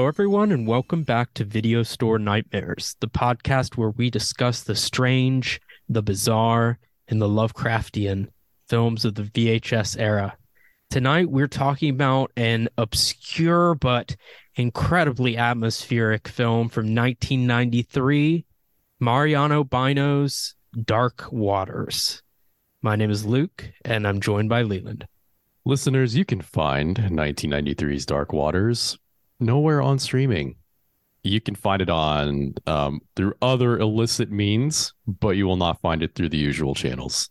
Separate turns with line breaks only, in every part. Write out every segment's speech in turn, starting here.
everyone, and welcome back to Video Store Nightmares, the podcast where we discuss the strange, the bizarre, and the Lovecraftian films of the VHS era. Tonight, we're talking about an obscure but incredibly atmospheric film from 1993 Mariano Baino's Dark Waters. My name is Luke, and I'm joined by Leland.
Listeners, you can find 1993's Dark Waters nowhere on streaming. You can find it on um, through other illicit means, but you will not find it through the usual channels.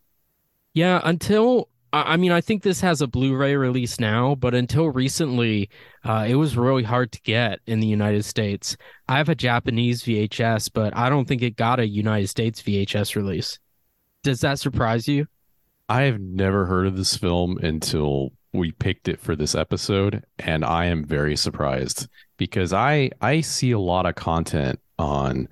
Yeah, until I mean, I think this has a Blu-ray release now, but until recently, uh, it was really hard to get in the United States. I have a Japanese VHS, but I don't think it got a United States VHS release. Does that surprise you?
I have never heard of this film until we picked it for this episode and I am very surprised because I I see a lot of content on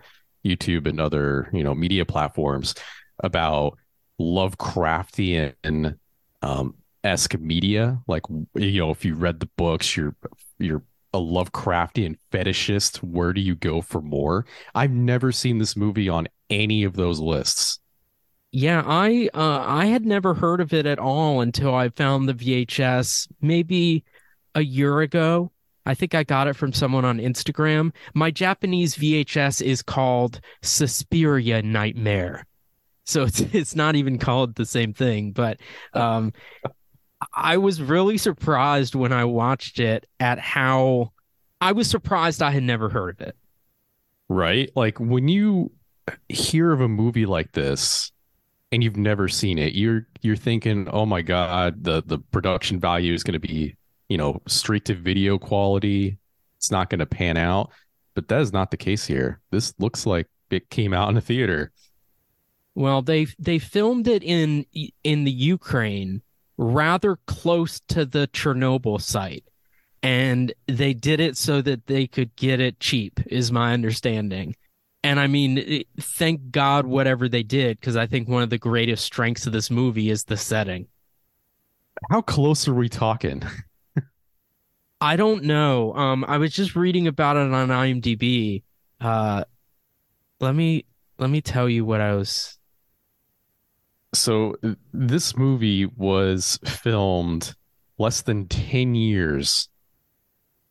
YouTube and other, you know, media platforms about Lovecraftian um esque media. Like you know, if you read the books, you're you're a Lovecraftian fetishist. Where do you go for more? I've never seen this movie on any of those lists.
Yeah, I uh, I had never heard of it at all until I found the VHS maybe a year ago. I think I got it from someone on Instagram. My Japanese VHS is called Suspiria Nightmare. So it's it's not even called the same thing, but um I was really surprised when I watched it at how I was surprised I had never heard of it.
Right? Like when you hear of a movie like this, and you've never seen it, you're you're thinking, "Oh my god, the the production value is going to be, you know, straight to video quality. It's not going to pan out." But that is not the case here. This looks like it came out in a theater.
Well, they they filmed it in in the Ukraine, rather close to the Chernobyl site, and they did it so that they could get it cheap. Is my understanding. And I mean, thank God, whatever they did, because I think one of the greatest strengths of this movie is the setting.
How close are we talking?
I don't know. Um, I was just reading about it on IMDb. Uh, let me let me tell you what I was.
So this movie was filmed less than ten years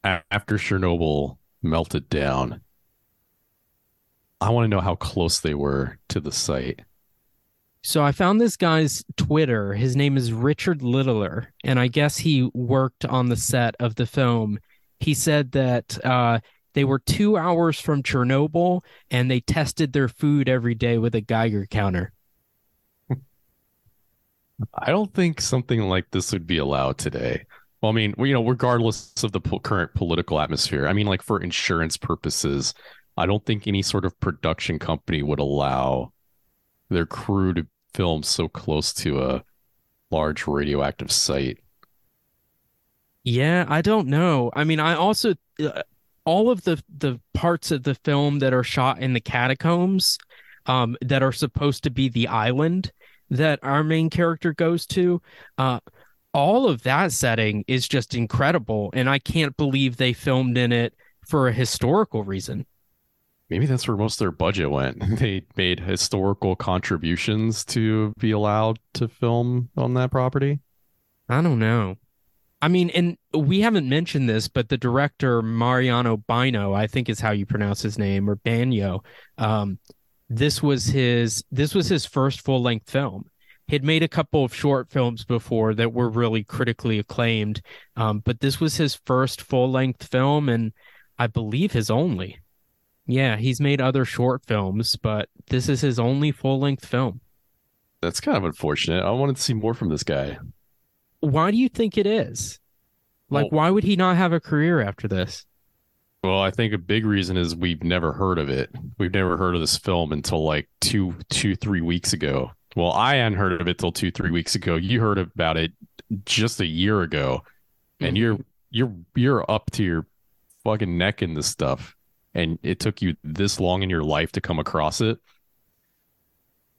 after Chernobyl melted down. I want to know how close they were to the site.
So I found this guy's Twitter. His name is Richard Littler, and I guess he worked on the set of the film. He said that uh, they were two hours from Chernobyl, and they tested their food every day with a Geiger counter.
I don't think something like this would be allowed today. Well, I mean, you know, regardless of the po- current political atmosphere, I mean, like for insurance purposes, I don't think any sort of production company would allow their crew to film so close to a large radioactive site.
Yeah, I don't know. I mean, I also uh, all of the the parts of the film that are shot in the catacombs um that are supposed to be the island that our main character goes to uh all of that setting is just incredible and I can't believe they filmed in it for a historical reason
maybe that's where most of their budget went. They made historical contributions to be allowed to film on that property.
I don't know. I mean, and we haven't mentioned this, but the director Mariano Baino, I think is how you pronounce his name, or Banyo. Um, this was his this was his first full length film. He'd made a couple of short films before that were really critically acclaimed, um, but this was his first full length film, and I believe his only. Yeah, he's made other short films, but this is his only full length film.
That's kind of unfortunate. I wanted to see more from this guy.
Why do you think it is? Like, well, why would he not have a career after this?
Well, I think a big reason is we've never heard of it. We've never heard of this film until like two, two, three weeks ago. Well, I hadn't heard of it till two, three weeks ago. You heard about it just a year ago, and mm-hmm. you're you're you're up to your fucking neck in this stuff and it took you this long in your life to come across it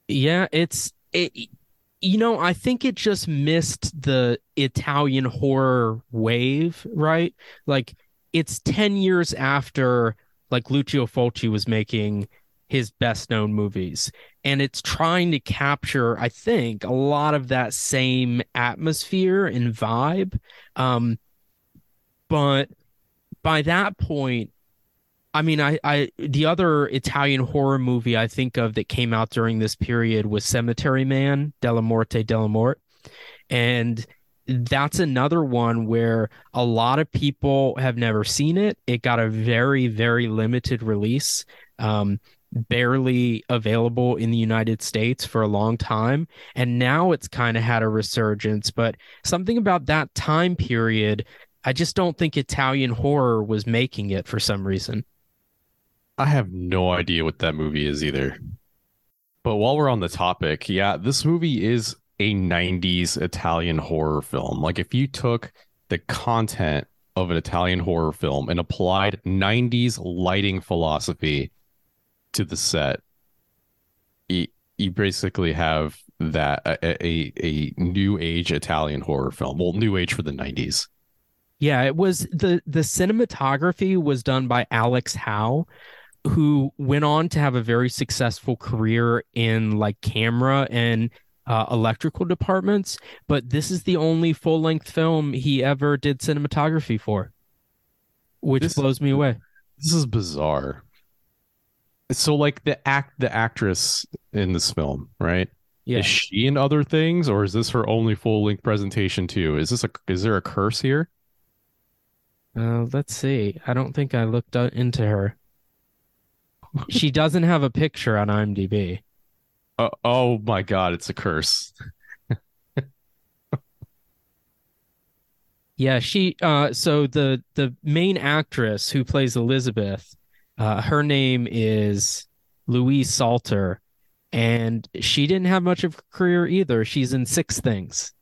yeah it's it you know i think it just missed the italian horror wave right like it's 10 years after like Lucio Fulci was making his best known movies. And it's trying to capture, I think, a lot of that same atmosphere and vibe. Um, but by that point, I mean, I, I, the other Italian horror movie I think of that came out during this period was Cemetery Man, Dellamorte Dellamore. And that's another one where a lot of people have never seen it. It got a very, very limited release, um, barely available in the United States for a long time. And now it's kind of had a resurgence. But something about that time period, I just don't think Italian horror was making it for some reason.
I have no idea what that movie is either. But while we're on the topic, yeah, this movie is a 90s Italian horror film. Like if you took the content of an Italian horror film and applied 90s lighting philosophy to the set, you, you basically have that a, a, a new age Italian horror film. Well, new age for the 90s.
Yeah, it was the the cinematography was done by Alex Howe, who went on to have a very successful career in like camera and uh, electrical departments, but this is the only full length film he ever did cinematography for, which this, blows me away.
This is bizarre. So, like the act, the actress in this film, right? Yeah. Is she in other things, or is this her only full length presentation too? Is this a is there a curse here?
Uh, let's see. I don't think I looked into her. She doesn't have a picture on IMDb.
Uh, oh my god, it's a curse.
yeah, she uh so the the main actress who plays Elizabeth, uh her name is Louise Salter and she didn't have much of a career either. She's in six things.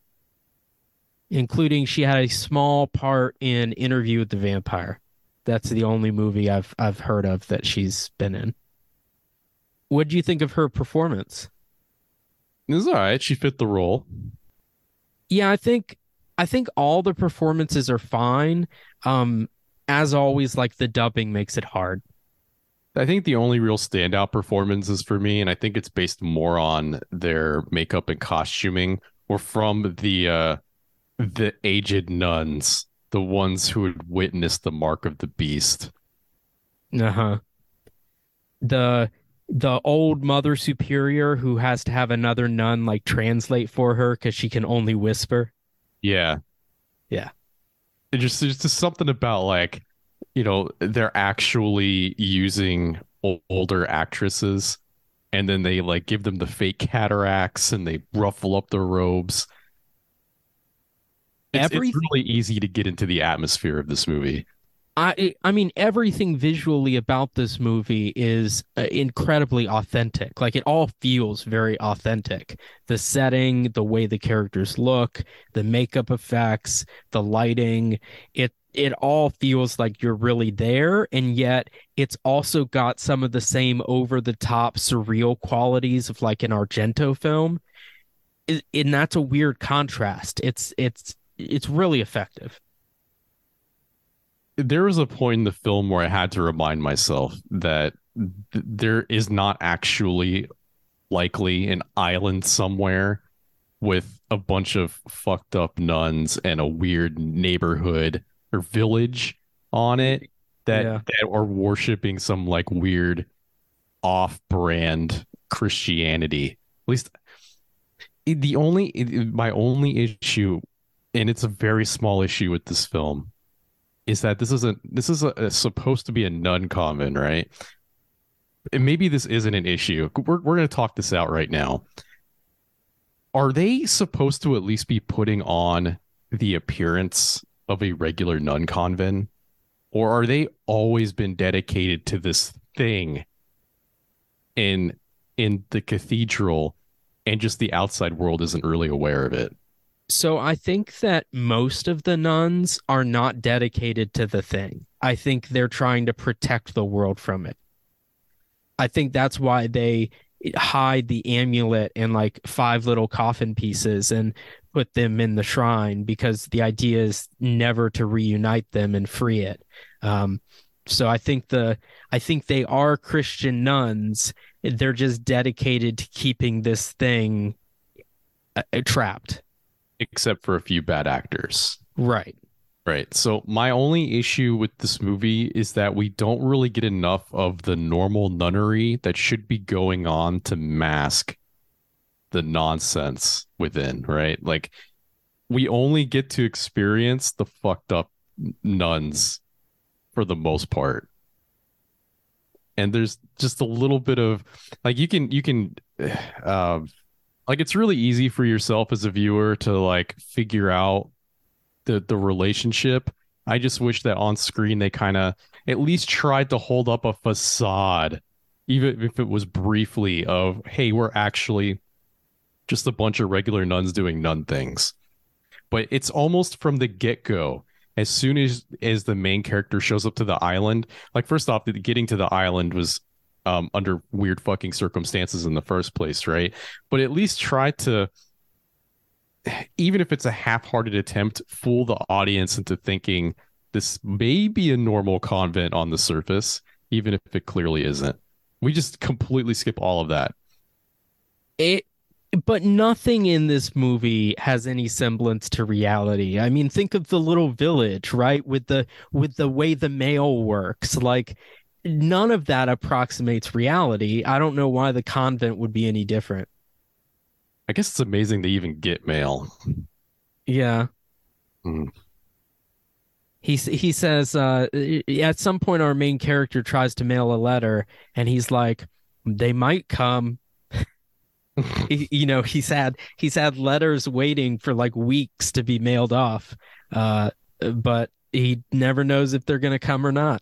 Including she had a small part in Interview with the Vampire. That's the only movie I've I've heard of that she's been in. What do you think of her performance?
It's all right. She fit the role.
Yeah, I think I think all the performances are fine. Um, as always, like the dubbing makes it hard.
I think the only real standout performances for me, and I think it's based more on their makeup and costuming, were from the uh the aged nuns, the ones who had witnessed the mark of the beast.
Uh-huh. The the old mother superior who has to have another nun like translate for her because she can only whisper.
Yeah.
Yeah.
It just there's just something about like, you know, they're actually using older actresses and then they like give them the fake cataracts and they ruffle up their robes. It's, it's really easy to get into the atmosphere of this movie.
I I mean everything visually about this movie is uh, incredibly authentic. Like it all feels very authentic. The setting, the way the characters look, the makeup effects, the lighting, it it all feels like you're really there and yet it's also got some of the same over the top surreal qualities of like an Argento film. And that's a weird contrast. It's it's it's really effective
there was a point in the film where I had to remind myself that th- there is not actually likely an island somewhere with a bunch of fucked up nuns and a weird neighborhood or village on it that, yeah. that are worshiping some like weird off-brand Christianity. At least the only my only issue and it's a very small issue with this film is that this isn't this is a, a, supposed to be a nun convent, right? And maybe this isn't an issue. We're we're going to talk this out right now. Are they supposed to at least be putting on the appearance of a regular nun convent, or are they always been dedicated to this thing in in the cathedral, and just the outside world isn't really aware of it?
So I think that most of the nuns are not dedicated to the thing. I think they're trying to protect the world from it. I think that's why they hide the amulet in like five little coffin pieces and put them in the shrine because the idea is never to reunite them and free it. Um, so I think the I think they are Christian nuns. They're just dedicated to keeping this thing uh, trapped.
Except for a few bad actors.
Right.
Right. So my only issue with this movie is that we don't really get enough of the normal nunnery that should be going on to mask the nonsense within, right? Like we only get to experience the fucked up nuns for the most part. And there's just a little bit of like you can you can uh, like it's really easy for yourself as a viewer to like figure out the the relationship. I just wish that on screen they kind of at least tried to hold up a facade, even if it was briefly of, hey, we're actually just a bunch of regular nuns doing nun things. But it's almost from the get go. As soon as as the main character shows up to the island, like first off, getting to the island was um, under weird fucking circumstances in the first place, right? But at least try to even if it's a half-hearted attempt, fool the audience into thinking this may be a normal convent on the surface, even if it clearly isn't. We just completely skip all of that.
It but nothing in this movie has any semblance to reality. I mean, think of the little village, right? With the with the way the mail works. Like none of that approximates reality. I don't know why the convent would be any different.
I guess it's amazing they even get mail.
Yeah.
Mm.
He he says uh, at some point our main character tries to mail a letter and he's like, they might come. he, you know, he's had he's had letters waiting for like weeks to be mailed off, uh, but he never knows if they're gonna come or not,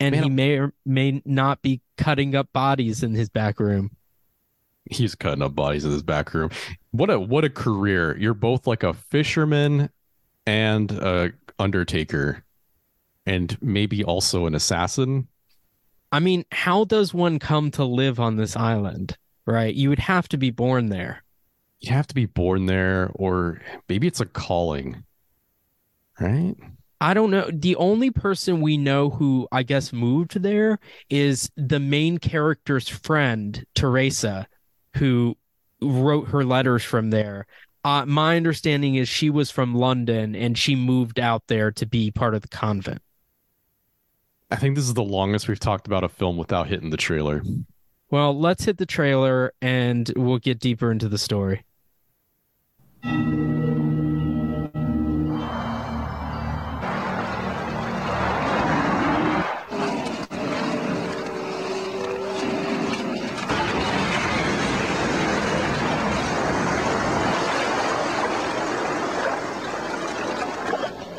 and Man, he may or may not be cutting up bodies in his back room
he's cutting up bodies in his back room. What a what a career! You're both like a fisherman and a undertaker, and maybe also an assassin.
I mean, how does one come to live on this island? Right, you would have to be born there.
You'd have to be born there, or maybe it's a calling. Right.
I don't know. The only person we know who I guess moved there is the main character's friend, Teresa, who wrote her letters from there. Uh, my understanding is she was from London and she moved out there to be part of the convent.
I think this is the longest we've talked about a film without hitting the trailer.
Well, let's hit the trailer and we'll get deeper into the story.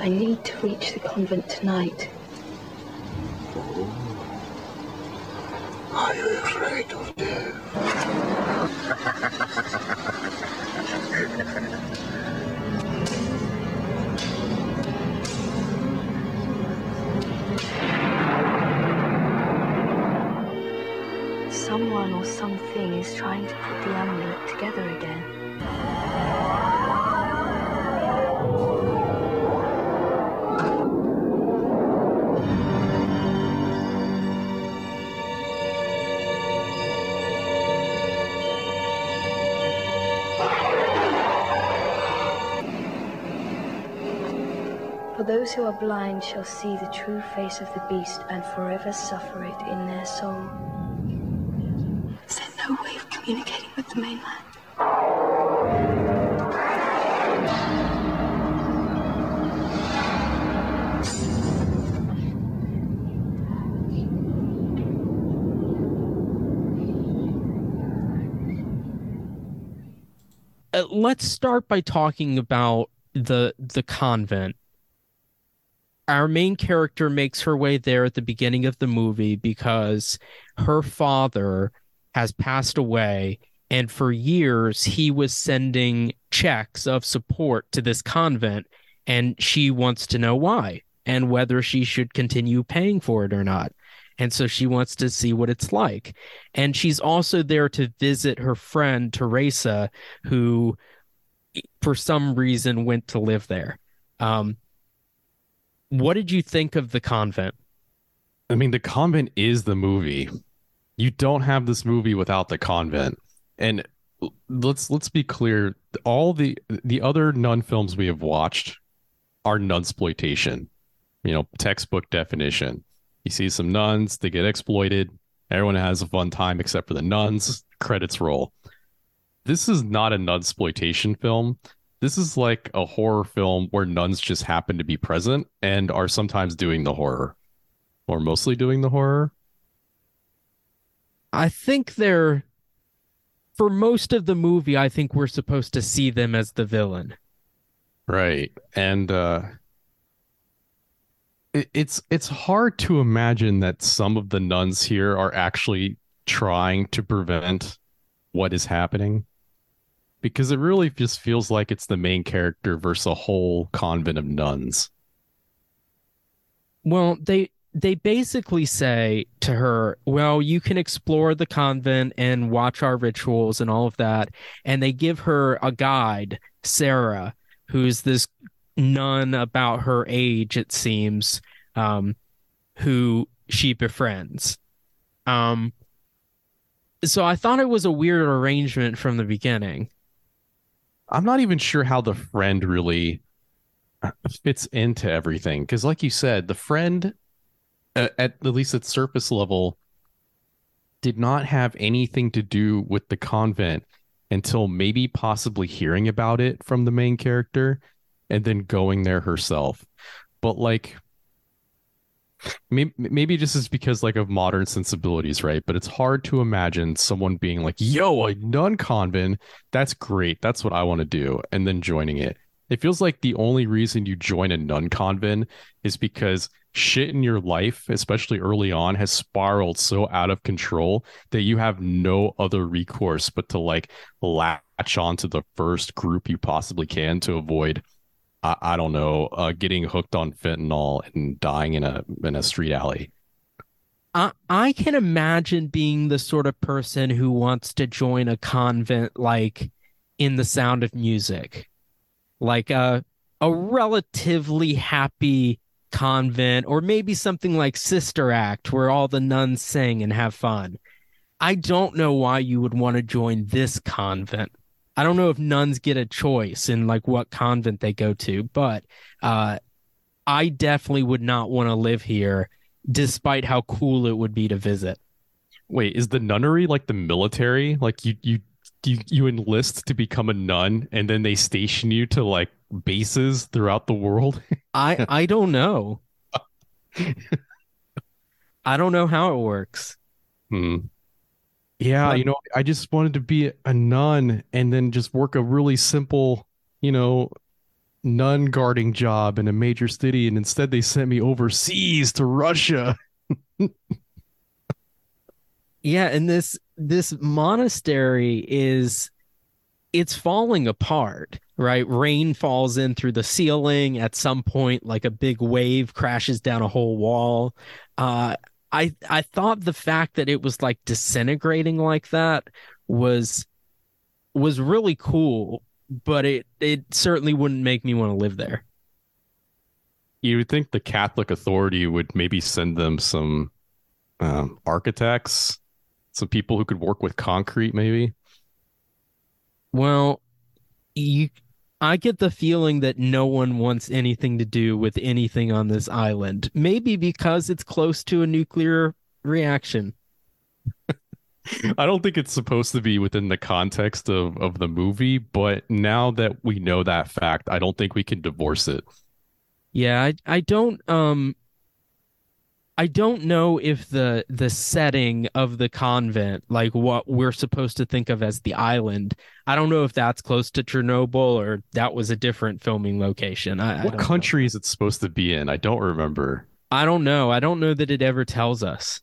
I need to reach the convent tonight.
Oh. Are you afraid of death?
Someone or something is trying to put the amulet together again. Those who are blind shall see the true face of the beast and forever suffer it in their soul. Is there no way of communicating with the mainland?
Uh, let's start by talking about the the convent our main character makes her way there at the beginning of the movie because her father has passed away and for years he was sending checks of support to this convent and she wants to know why and whether she should continue paying for it or not. And so she wants to see what it's like. And she's also there to visit her friend Teresa who for some reason went to live there. Um, what did you think of the convent?
I mean, the convent is the movie. You don't have this movie without the convent. And let's let's be clear, all the the other nun films we have watched are nunsploitation. You know, textbook definition. You see some nuns, they get exploited. Everyone has a fun time except for the nuns. Credits roll. This is not a nunsploitation film. This is like a horror film where nuns just happen to be present and are sometimes doing the horror or mostly doing the horror.
I think they're for most of the movie I think we're supposed to see them as the villain.
Right. And uh it, it's it's hard to imagine that some of the nuns here are actually trying to prevent what is happening because it really just feels like it's the main character versus a whole convent of nuns.
Well, they they basically say to her, "Well, you can explore the convent and watch our rituals and all of that." And they give her a guide, Sarah, who's this nun about her age, it seems, um, who she befriends. Um, so I thought it was a weird arrangement from the beginning.
I'm not even sure how the friend really uh, fits into everything because, like you said, the friend, at, at least at surface level, did not have anything to do with the convent until maybe possibly hearing about it from the main character and then going there herself. But like maybe just is because like of modern sensibilities, right? But it's hard to imagine someone being like, "Yo, a nun convent, that's great. That's what I want to do," and then joining it. It feels like the only reason you join a nun convent is because shit in your life, especially early on, has spiraled so out of control that you have no other recourse but to like latch onto the first group you possibly can to avoid I, I don't know, uh, getting hooked on fentanyl and dying in a in a street alley.
I I can imagine being the sort of person who wants to join a convent like in The Sound of Music, like a a relatively happy convent, or maybe something like Sister Act, where all the nuns sing and have fun. I don't know why you would want to join this convent. I don't know if nuns get a choice in like what convent they go to, but uh, I definitely would not want to live here, despite how cool it would be to visit.
Wait, is the nunnery like the military? Like you you you you enlist to become a nun, and then they station you to like bases throughout the world?
I I don't know. I don't know how it works.
Hmm. Yeah, you know, I just wanted to be a nun and then just work a really simple, you know, nun guarding job in a major city. And instead, they sent me overseas to Russia.
yeah, and this this monastery is it's falling apart, right? Rain falls in through the ceiling at some point, like a big wave crashes down a whole wall. Uh, I I thought the fact that it was like disintegrating like that was was really cool, but it it certainly wouldn't make me want to live there.
You would think the Catholic authority would maybe send them some um, architects, some people who could work with concrete, maybe.
Well, you I get the feeling that no one wants anything to do with anything on this island. Maybe because it's close to a nuclear reaction.
I don't think it's supposed to be within the context of, of the movie, but now that we know that fact, I don't think we can divorce it.
Yeah, I I don't um I don't know if the the setting of the convent, like what we're supposed to think of as the island, I don't know if that's close to Chernobyl or that was a different filming location. I,
what
I
country
know.
is it supposed to be in? I don't remember.
I don't know. I don't know that it ever tells us.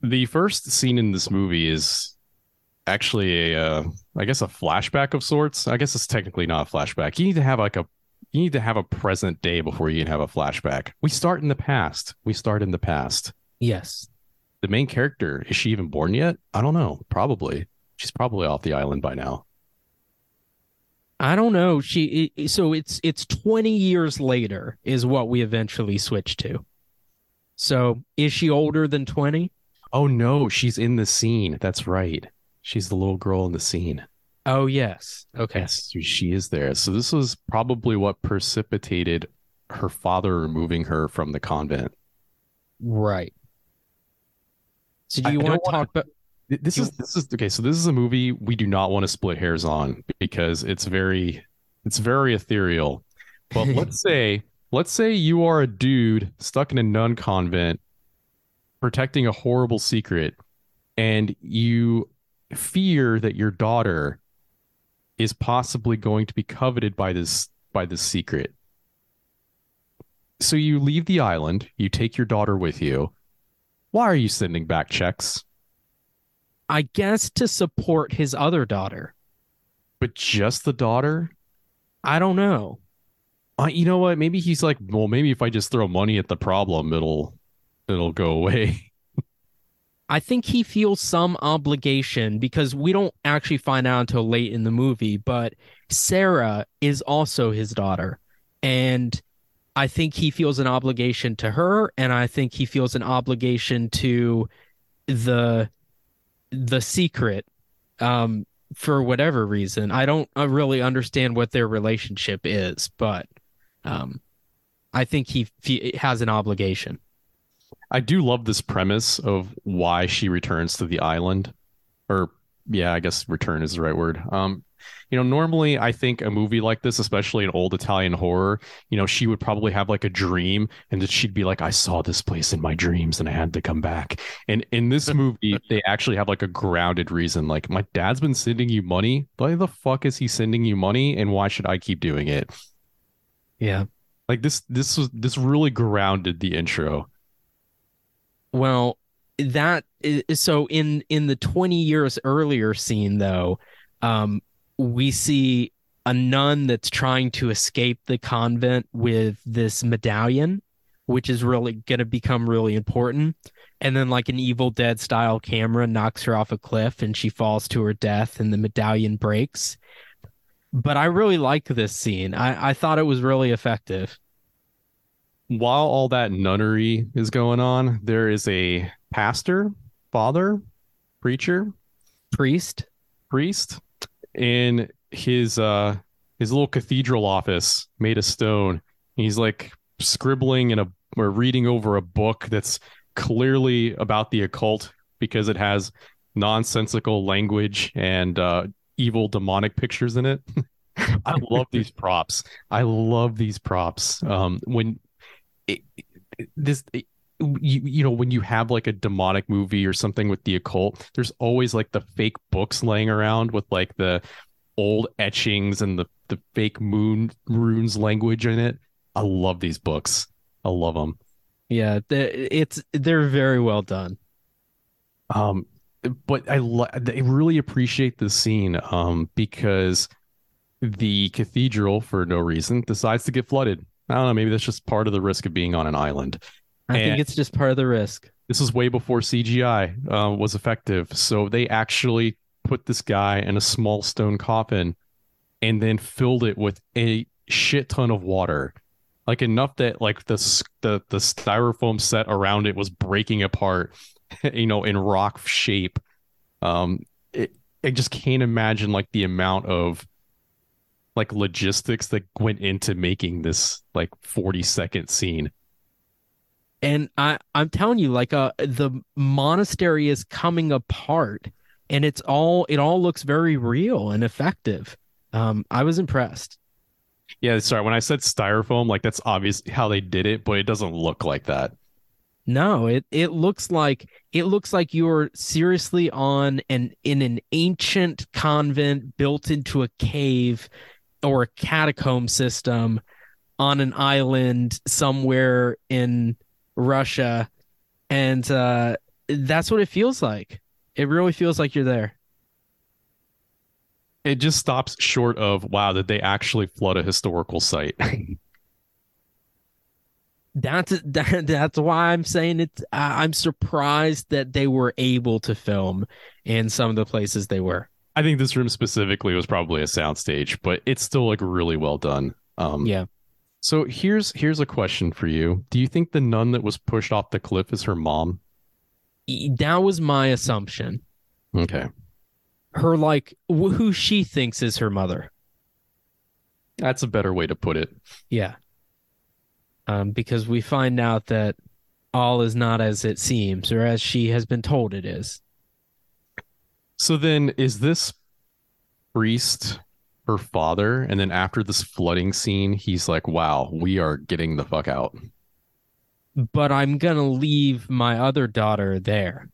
The first scene in this movie is actually a, uh, I guess, a flashback of sorts. I guess it's technically not a flashback. You need to have like a you need to have a present day before you can have a flashback. We start in the past. We start in the past.
Yes.
The main character, is she even born yet? I don't know. Probably. She's probably off the island by now.
I don't know. She so it's it's 20 years later is what we eventually switch to. So is she older than 20?
Oh no, she's in the scene. That's right. She's the little girl in the scene.
Oh yes. Okay.
Yes, she is there. So this was probably what precipitated her father removing her from the convent.
Right. So do you
I
want to talk about
This is this is okay. So this is a movie we do not want to split hairs on because it's very it's very ethereal. But let's say let's say you are a dude stuck in a nun convent protecting a horrible secret and you fear that your daughter is possibly going to be coveted by this by this secret. So you leave the island, you take your daughter with you. Why are you sending back checks?
I guess to support his other daughter.
But just the daughter?
I don't know.
Uh, you know what? Maybe he's like, well, maybe if I just throw money at the problem, it'll it'll go away.
I think he feels some obligation because we don't actually find out until late in the movie, but Sarah is also his daughter. And I think he feels an obligation to her and I think he feels an obligation to the the secret um for whatever reason. I don't uh, really understand what their relationship is, but um I think he fe- has an obligation.
I do love this premise of why she returns to the island, or yeah, I guess return is the right word. Um, you know, normally I think a movie like this, especially an old Italian horror, you know, she would probably have like a dream, and that she'd be like, "I saw this place in my dreams, and I had to come back." And in this movie, they actually have like a grounded reason. Like, my dad's been sending you money. Why the fuck is he sending you money, and why should I keep doing it?
Yeah.
Like this, this was this really grounded the intro.
Well, that is so in in the 20 years earlier scene though, um we see a nun that's trying to escape the convent with this medallion, which is really going to become really important. And then like an Evil Dead style camera knocks her off a cliff and she falls to her death and the medallion breaks. But I really like this scene. I, I thought it was really effective.
While all that nunnery is going on, there is a pastor, father, preacher,
Priest.
priest in his uh his little cathedral office made of stone. He's like scribbling in a or reading over a book that's clearly about the occult because it has nonsensical language and uh evil demonic pictures in it. I love these props. I love these props. Um when it, it- this it- you, you know when you have like a demonic movie or something with the occult there's always like the fake books laying around with like the old etchings and the the fake moon runes language in it. I love these books. I love them
Yeah, it's they're very well done.
um but i lo- i really appreciate the scene um because the cathedral for no reason decides to get flooded i don't know maybe that's just part of the risk of being on an island
I think it's just part of the risk.
this is way before CGI uh, was effective. So they actually put this guy in a small stone coffin and then filled it with a shit ton of water, like enough that like the the the styrofoam set around it was breaking apart, you know, in rock shape. Um, it, I just can't imagine like the amount of like logistics that went into making this like 40 second scene.
And I I'm telling you, like uh the monastery is coming apart and it's all it all looks very real and effective. Um, I was impressed.
Yeah, sorry. When I said styrofoam, like that's obvious how they did it, but it doesn't look like that.
No, it it looks like it looks like you're seriously on an in an ancient convent built into a cave or a catacomb system on an island somewhere in Russia and uh that's what it feels like. It really feels like you're there.
It just stops short of wow, did they actually flood a historical site?
That's that, that's why I'm saying it. I'm surprised that they were able to film in some of the places they were.
I think this room specifically was probably a soundstage, but it's still like really well done. Um,
Yeah.
So here's here's a question for you. Do you think the nun that was pushed off the cliff is her mom?
That was my assumption.
Okay,
Her like wh- who she thinks is her mother.
that's a better way to put it.
Yeah. Um, because we find out that all is not as it seems, or as she has been told it is.
So then, is this priest her father? And then after this flooding scene, he's like, "Wow, we are getting the fuck out."
But I'm gonna leave my other daughter there.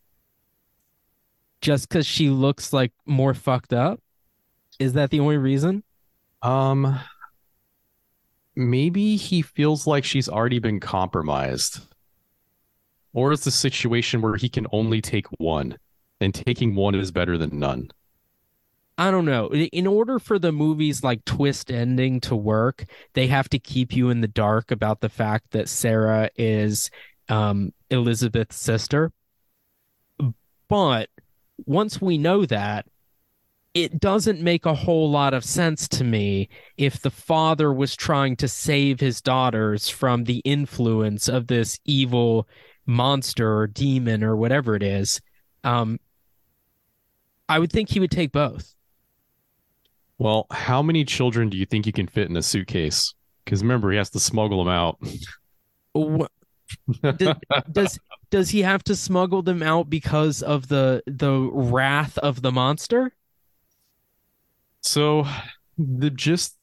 Just because she looks like more fucked up? Is that the only reason?
Um, maybe he feels like she's already been compromised. Or is the situation where he can only take one, and taking one is better than none?
I don't know. In order for the movie's like twist ending to work, they have to keep you in the dark about the fact that Sarah is um, Elizabeth's sister. But once we know that, it doesn't make a whole lot of sense to me if the father was trying to save his daughters from the influence of this evil monster or demon or whatever it is. Um, I would think he would take both.
Well, how many children do you think you can fit in a suitcase? Because remember, he has to smuggle them out.
Wh- does, does does he have to smuggle them out because of the the wrath of the monster?
So, the just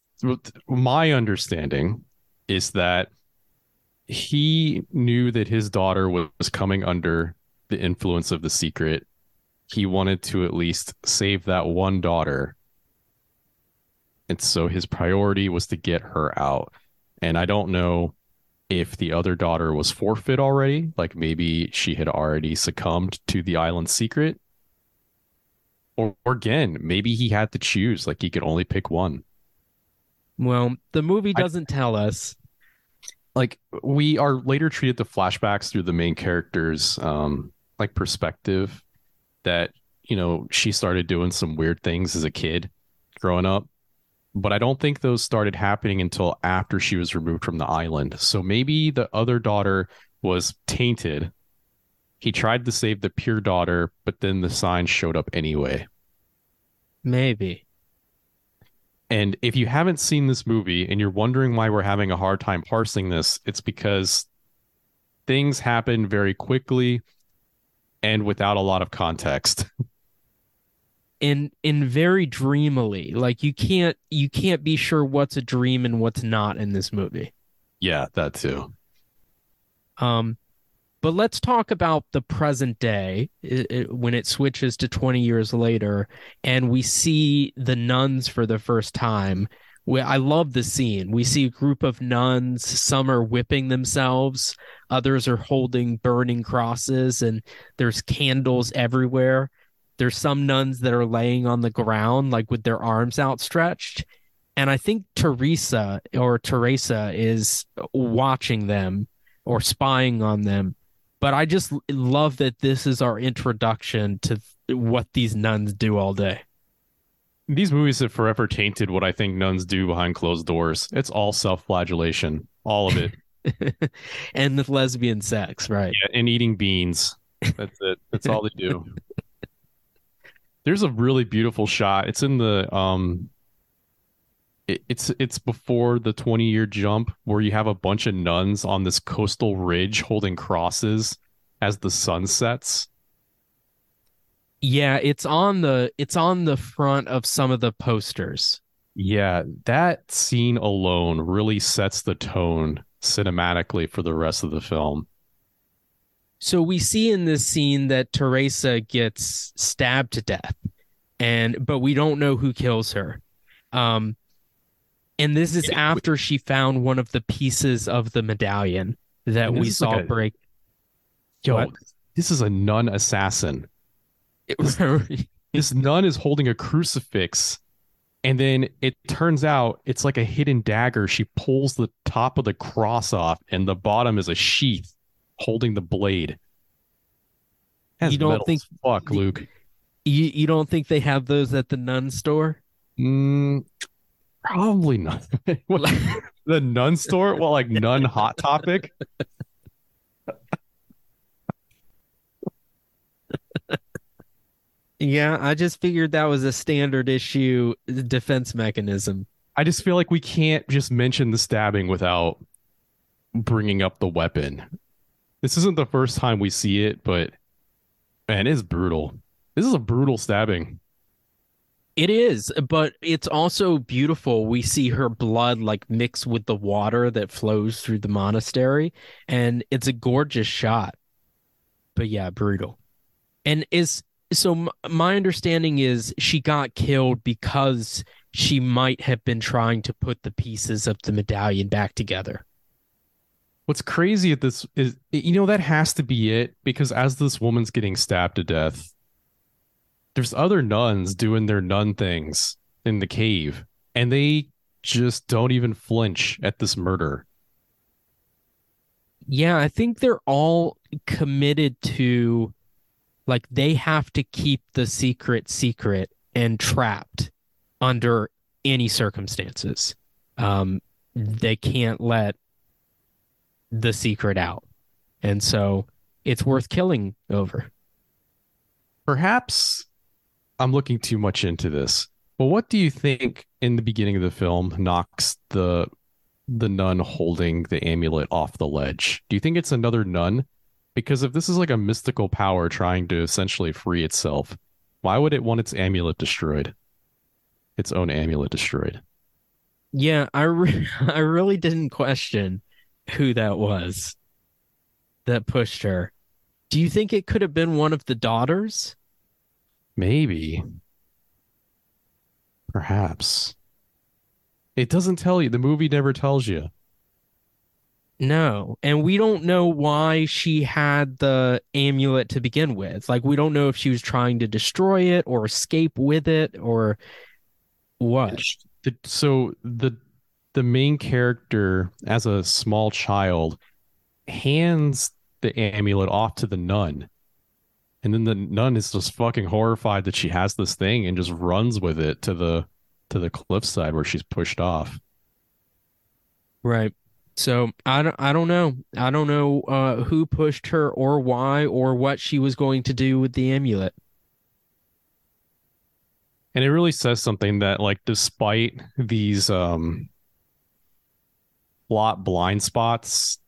my understanding is that he knew that his daughter was coming under the influence of the secret. He wanted to at least save that one daughter. And so his priority was to get her out. And I don't know if the other daughter was forfeit already, like maybe she had already succumbed to the island secret. Or, or again, maybe he had to choose, like he could only pick one.
Well, the movie doesn't tell us.
like we are later treated the flashbacks through the main character's um like perspective that you know she started doing some weird things as a kid growing up. But i don't think those started happening until after she was removed from the island. So maybe the other daughter was tainted. He tried to save the pure daughter but then the sign showed up anyway.
Maybe.
And if you haven't seen this movie and you're wondering why we're having a hard time parsing this, it's because things happen very quickly and without a lot of context.
In in very dreamily. Like you can't you can't be sure what's a dream and what's not in this movie.
yeah, that too.
Um, but let's talk about the present day i- i- when it switches to 20 years later and we see the nuns for the first time. We, I love the scene. We see a group of nuns. Some are whipping themselves, others are holding burning crosses, and there's candles everywhere. There's some nuns that are laying on the ground, like with their arms outstretched. And I think Teresa or Teresa is watching them or spying on them. But I just love that this is our introduction to what these nuns do all day.
These movies have forever tainted what I think nuns do behind closed doors. It's all self flagellation, all of it.
and the lesbian sex, right?
yeah, and eating beans. That's it. That's all they do. There's a really beautiful shot. It's in the um it, it's it's before the 20 year jump where you have a bunch of nuns on this coastal ridge holding crosses as the sun sets.
Yeah, it's on the it's on the front of some of the posters.
Yeah, that scene alone really sets the tone cinematically for the rest of the film.
So we see in this scene that Teresa gets stabbed to death, and but we don't know who kills her. Um, and this is after she found one of the pieces of the medallion that we saw
like a-
break.
Yo,
What?
this is a nun assassin. this nun is holding a crucifix and then it turns out it's like a hidden dagger she pulls the top of the cross off and the bottom is a sheath holding the blade That's
You don't
metal
think
fuck
the-
luke
You you don't think they have those at the nun store?
Mm, probably not. The nun store? Well, like nun hot topic.
Yeah, I just figured that was a standard issue defense mechanism.
I just feel like we can't just mention the stabbing without bringing up the weapon. This isn't the first time we see it, but man, it's brutal. This is a brutal stabbing.
It is, but it's also beautiful. We see her blood like mix with the water that flows through the monastery, and it's a gorgeous shot. But yeah, brutal. And is so m- my understanding is she got killed because she might have been trying to put the pieces of the medallion back together.
What's crazy at this is, you know, that has to be it because as this woman's getting stabbed to death, there's other nuns doing their nun things in the cave, and they just don't even flinch at this murder.
Yeah, I think they're all committed to like they have to keep the secret secret and trapped under any circumstances. Um, they can't let the secret out. And so it's worth killing over.
Perhaps I'm looking too much into this, but what do you think in the beginning of the film knocks the the nun holding the amulet off the ledge? Do you think it's another nun? Because if this is like a mystical power trying to essentially free itself, why would it want its amulet destroyed? Its own amulet destroyed.
Yeah, I re- I really didn't question who that was that pushed her. Do you think it could have been one of the daughters?
Maybe. Perhaps. It doesn't tell you. The movie never tells you.
No, and we don't know why she had the amulet to begin with. Like, we don't know if she was trying to destroy it or escape with it or what.
The, so the the main character, as a small child, hands the amulet off to the nun, and then the nun is just fucking horrified that she has this thing and just runs with it to the to the cliffside where she's pushed off.
Right. So I don't I don't know. I don't know uh, who pushed her or why or what she was going to do with the amulet.
And it really says something that like despite these um plot blind spots,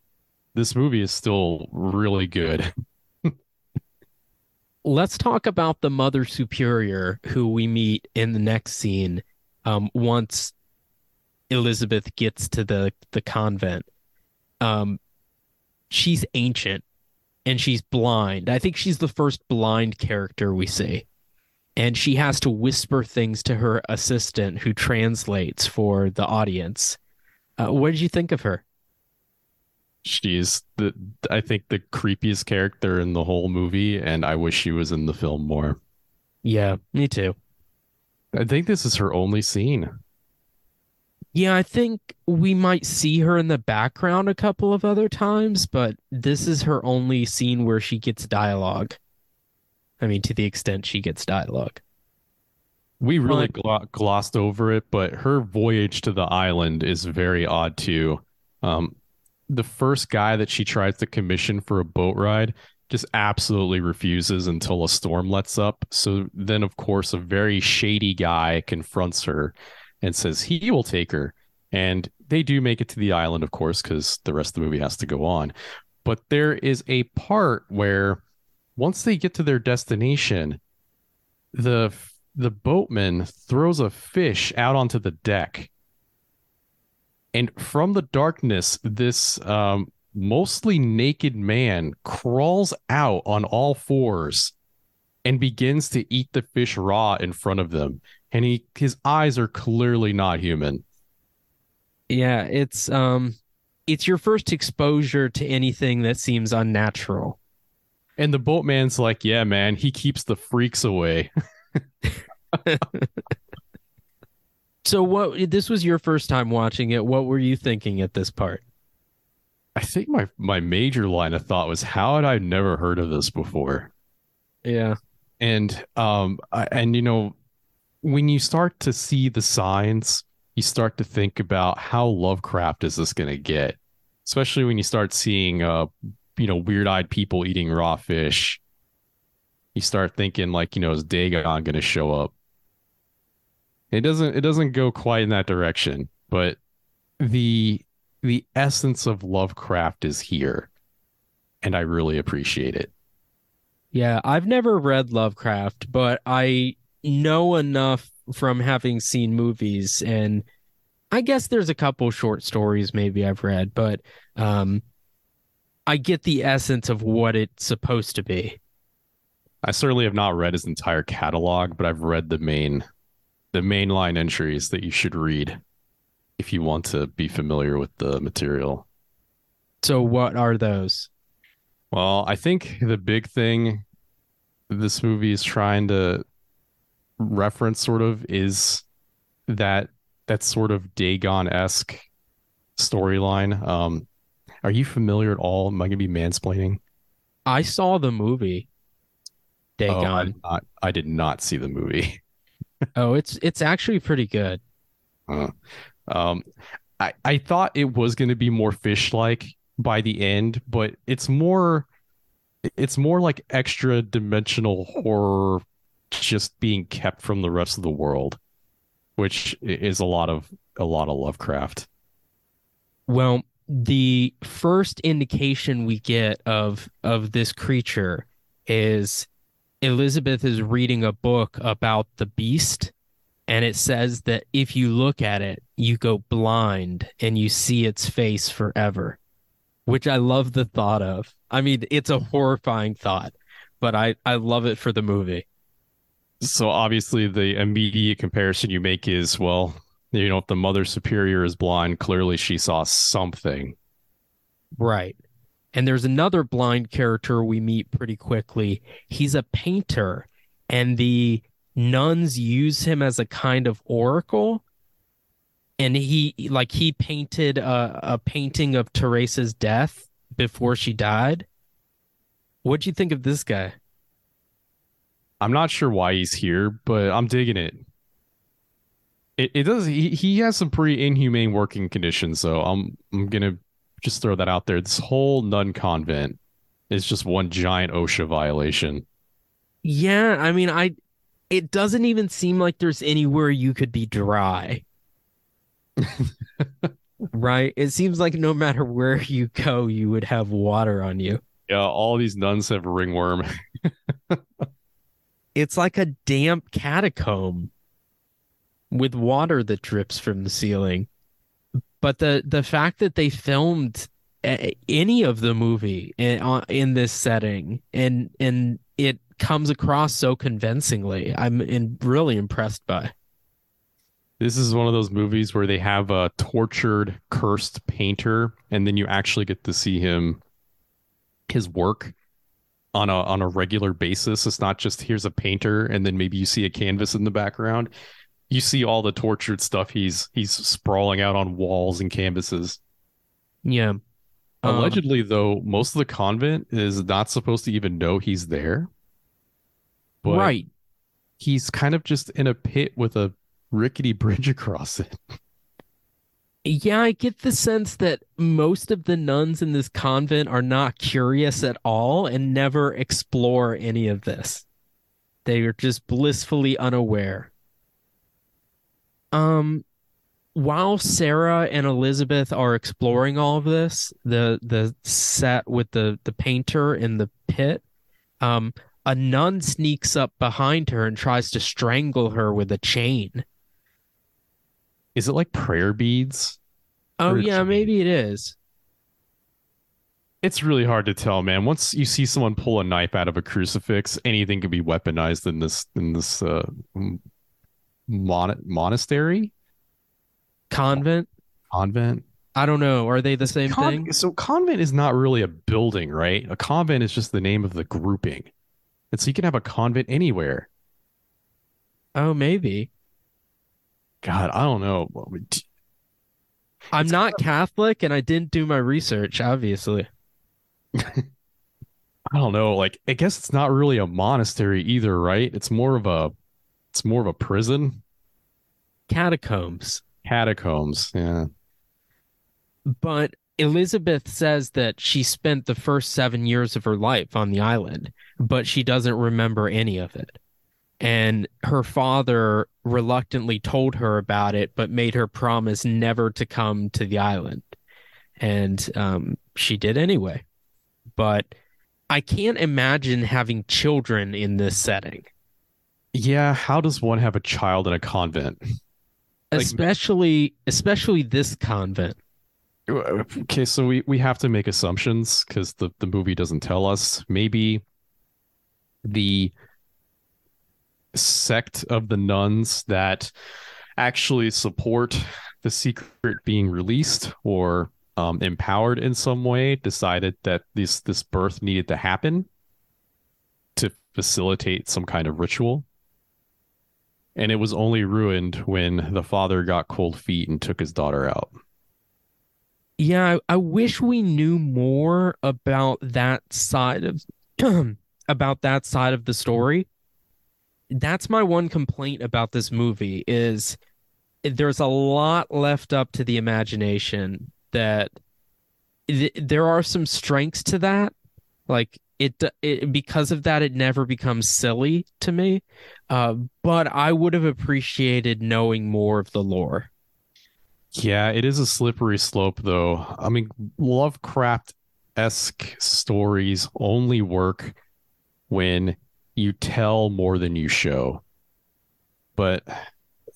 this movie is still really good.
Let's talk about the mother superior who we meet in the next scene um, once Elizabeth gets to the the convent. Um, she's ancient and she's blind. I think she's the first blind character we see. And she has to whisper things to her assistant who translates for the audience. Uh, what did you think of her?
She's the I think the creepiest character in the whole movie, and I wish she was in the film more.
Yeah, me too.
I think this is her only scene.
Yeah, I think we might see her in the background a couple of other times, but this is her only scene where she gets dialogue. I mean, to the extent she gets dialogue.
We really glo- glossed over it, but her voyage to the island is very odd too. Um, the first guy that she tries to commission for a boat ride just absolutely refuses until a storm lets up. So then, of course, a very shady guy confronts her and says he will take her. And they do make it to the island, of course, because the rest of the movie has to go on. But there is a part where once they get to their destination, the the boatman throws a fish out onto the deck. And from the darkness, this um, mostly naked man crawls out on all fours and begins to eat the fish raw in front of them. And he his eyes are clearly not human.
Yeah, it's um it's your first exposure to anything that seems unnatural.
And the boatman's like, "Yeah, man, he keeps the freaks away."
so what this was your first time watching it. What were you thinking at this part?
I think my my major line of thought was how had I never heard of this before?
Yeah.
And um I- and you know when you start to see the signs, you start to think about how Lovecraft is this going to get? Especially when you start seeing uh you know weird-eyed people eating raw fish. You start thinking like, you know, is Dagon going to show up? It doesn't it doesn't go quite in that direction, but the the essence of Lovecraft is here and I really appreciate it.
Yeah, I've never read Lovecraft, but I know enough from having seen movies and I guess there's a couple short stories maybe I've read, but um I get the essence of what it's supposed to be.
I certainly have not read his entire catalog, but I've read the main the mainline entries that you should read if you want to be familiar with the material.
So what are those?
Well, I think the big thing this movie is trying to reference sort of is that that sort of Dagon-esque storyline. Um are you familiar at all? Am I gonna be mansplaining?
I saw the movie
Oh, I,
Dagon.
did not, I did not see the movie.
Oh, it's it's actually pretty good.
Uh, Um, I I thought it was going to be more fish-like by the end, but it's more it's more like extra dimensional horror just being kept from the rest of the world, which is a lot of a lot of Lovecraft.
Well, the first indication we get of of this creature is Elizabeth is reading a book about the beast, and it says that if you look at it, you go blind and you see its face forever, which I love the thought of. I mean, it's a horrifying thought, but I I love it for the movie.
So obviously the immediate comparison you make is well, you know, if the mother superior is blind, clearly she saw something.
Right. And there's another blind character we meet pretty quickly. He's a painter, and the nuns use him as a kind of oracle. And he, like, he painted a, a painting of Teresa's death before she died. What'd you think of this guy?
I'm not sure why he's here, but I'm digging it. It it does he, he has some pretty inhumane working conditions, so I'm I'm gonna just throw that out there. This whole nun convent is just one giant OSHA violation.
Yeah, I mean, I, it doesn't even seem like there's anywhere you could be dry. Right? It seems like no matter where you go, you would have water on you.
Yeah, all these nuns have ringworm.
It's like a damp catacomb with water that drips from the ceiling. But the the fact that they filmed eh, any of the movie in, in this setting and and it comes across so convincingly, I'm in, really impressed by.
This is one of those movies where they have a tortured, cursed painter, and then you actually get to see him his work on a on a regular basis. It's not just here's a painter and then maybe you see a canvas in the background. You see all the tortured stuff he's he's sprawling out on walls and canvases.
Yeah. Um,
Allegedly, though, most of the convent is not supposed to even know he's there. But
right.
he's kind of just in a pit with a rickety bridge across it.
Yeah, I get the sense that most of the nuns in this convent are not curious at all and never explore any of this. They are just blissfully unaware. Um, while Sarah and Elizabeth are exploring all of this, the the set with the the painter in the pit, um, a nun sneaks up behind her and tries to strangle her with a chain.
Is it like prayer beads?
Oh yeah, maybe it is.
It's really hard to tell, man. Once you see someone pull a knife out of a crucifix, anything can be weaponized in this in this uh, mon- monastery
Convent.
convent.
I don't know. Are they the same
Con-
thing?
So convent is not really a building, right? A convent is just the name of the grouping, and so you can have a convent anywhere.
Oh, maybe.
God, I don't know.
I'm not Catholic and I didn't do my research, obviously.
I don't know. Like, I guess it's not really a monastery either, right? It's more of a, it's more of a prison,
Catacombs.
catacombs. Yeah.
But Elizabeth says that she spent the first seven years of her life on the island, but she doesn't remember any of it. And her father reluctantly told her about it, but made her promise never to come to the island. And um, she did anyway. But I can't imagine having children in this setting,
Yeah. How does one have a child in a convent? Like-
especially especially this convent.
Okay, so we we have to make assumptions because the the movie doesn't tell us. Maybe the sect of the nuns that actually support the secret being released or um, empowered in some way decided that this this birth needed to happen to facilitate some kind of ritual. And it was only ruined when the father got cold feet and took his daughter out.
Yeah, I, I wish we knew more about that side of about that side of the story. That's my one complaint about this movie is there's a lot left up to the imagination that th- there are some strengths to that. Like it, it because of that it never becomes silly to me. Uh, but I would have appreciated knowing more of the lore.
Yeah, it is a slippery slope, though. I mean, Lovecraft esque stories only work when you tell more than you show. But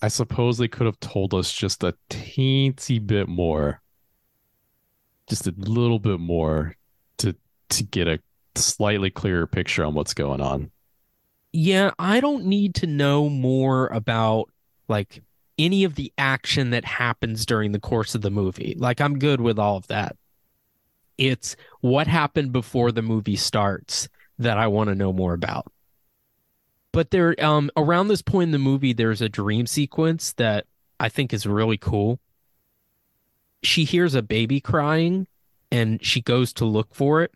I suppose they could have told us just a teensy bit more, just a little bit more to to get a slightly clearer picture on what's going on.
Yeah, I don't need to know more about like any of the action that happens during the course of the movie. Like I'm good with all of that. It's what happened before the movie starts that I want to know more about. But there um around this point in the movie there's a dream sequence that I think is really cool. She hears a baby crying and she goes to look for it.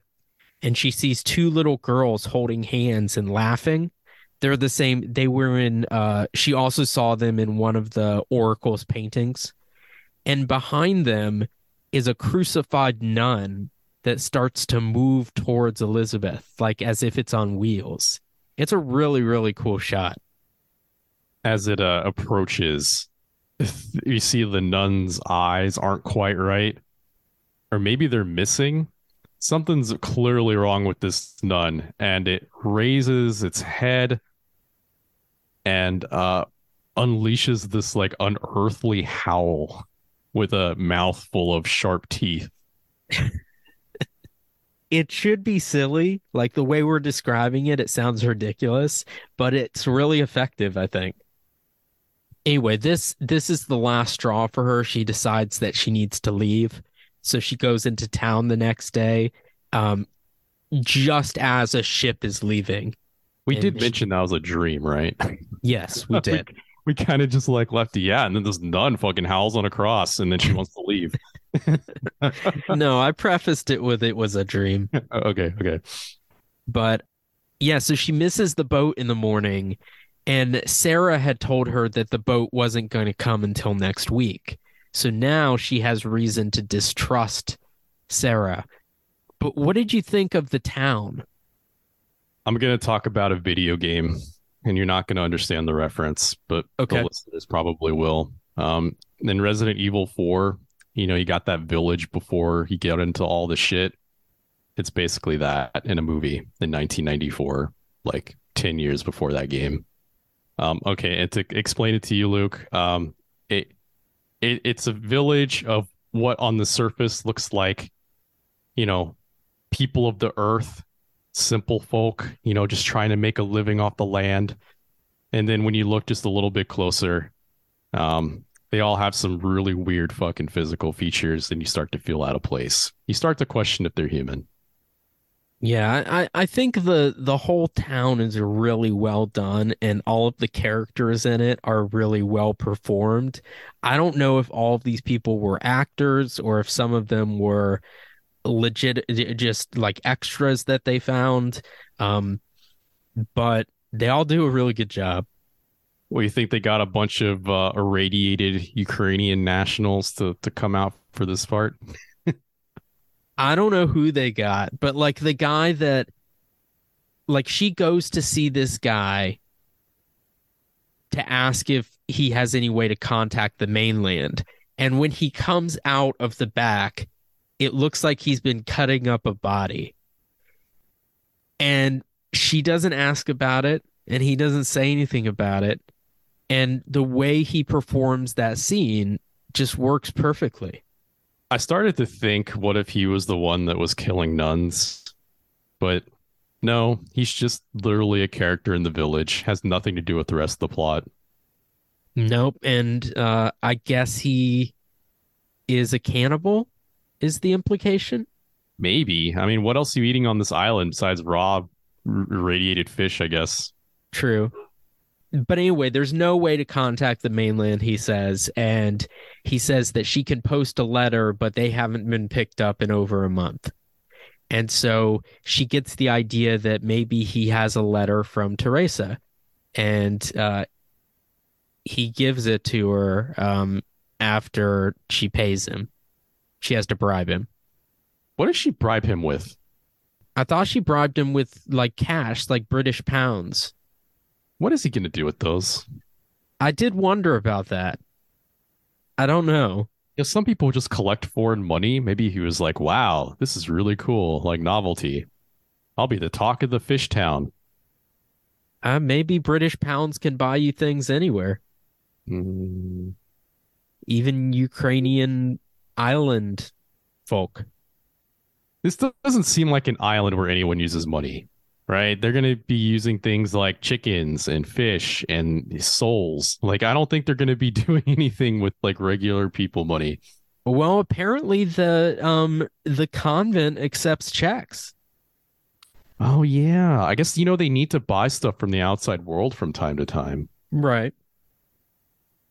And she sees two little girls holding hands and laughing. They're the same they were in uh she also saw them in one of the oracle's paintings. And behind them is a crucified nun that starts to move towards elizabeth like as if it's on wheels it's a really really cool shot
As it uh, approaches, you see the nun's eyes aren't quite right, or maybe they're missing. Something's clearly wrong with this nun, and it raises its head and uh, unleashes this like unearthly howl with a mouth full of sharp teeth.
it should be silly like the way we're describing it it sounds ridiculous but it's really effective i think. Anyway this this is the last straw for her. She decides that she needs to leave. So she goes into town the next day um just as a ship is leaving.
We
And
did
she-
mention that was a dream, right?
yes we did.
We kind of just like left yeah, and then this nun fucking howls on a cross, and then she wants to leave.
no i prefaced it with it was a dream
okay, okay.
But yeah, so she misses the boat in the morning, and Sarah had told her that the boat wasn't going to come until next week. So now she has reason to distrust Sarah. But what did you think of the town?
I'm gonna talk about a video game, and you're not gonna understand the reference, but
Okay.
the listeners probably will. Um, in Resident Evil 4, you know, you got that village before you get into all the shit. It's basically that in a movie in 1994, like 10 years before that game. Um, okay, and to explain it to you, Luke, um, it, it it's a village of what on the surface looks like, you know, people of the earth simple folk, you know, just trying to make a living off the land. And then when you look just a little bit closer, um, they all have some really weird fucking physical features, and you start to feel out of place. You start to question if they're human.
Yeah, I, I think the the whole town is really well done and all of the characters in it are really well performed. I don't know if all of these people were actors or if some of them were legit just like extras that they found. Um, but they all do a really good job.
Well, you think they got a bunch of uh, irradiated Ukrainian nationals to to come out for this part?
I don't know who they got, but like the guy that like she goes to see this guy to ask if he has any way to contact the mainland. And when he comes out of the back, it looks like he's been cutting up a body. And she doesn't ask about it, and he doesn't say anything about it. And the way he performs that scene just works perfectly.
I started to think, what if he was the one that was killing nuns? But no, he's just literally a character in the village, has nothing to do with the rest of the plot.
Nope. And uh, I guess he is a cannibal, is the implication.
Maybe. I mean, what else are you eating on this island besides raw r- radiated fish, I guess?
True. But anyway, there's no way to contact the mainland, he says. And he says that she can post a letter, but they haven't been picked up in over a month. And so she gets the idea that maybe he has a letter from Teresa. And uh, he gives it to her um, after she pays him. She has to bribe him.
What does she bribe him with?
I thought she bribed him with like cash, like British pounds.
What is he going to do with those?
I did wonder about that. I don't know.
You know, some people just collect foreign money. Maybe he was like, wow, this is really cool, like novelty. I'll be the talk of the fish town.
Uh, maybe British pounds can buy you things anywhere.
Mm,
even Ukrainian island folk.
this doesn't seem like an island where anyone uses money, right? They're going to be using things like chickens and fish and souls. Like, I don't think they're going to be doing anything with like regular people money.
Well, apparently the um the convent accepts checks.
Oh, yeah. I guess, you know, they need to buy stuff from the outside world from time to time.
Right.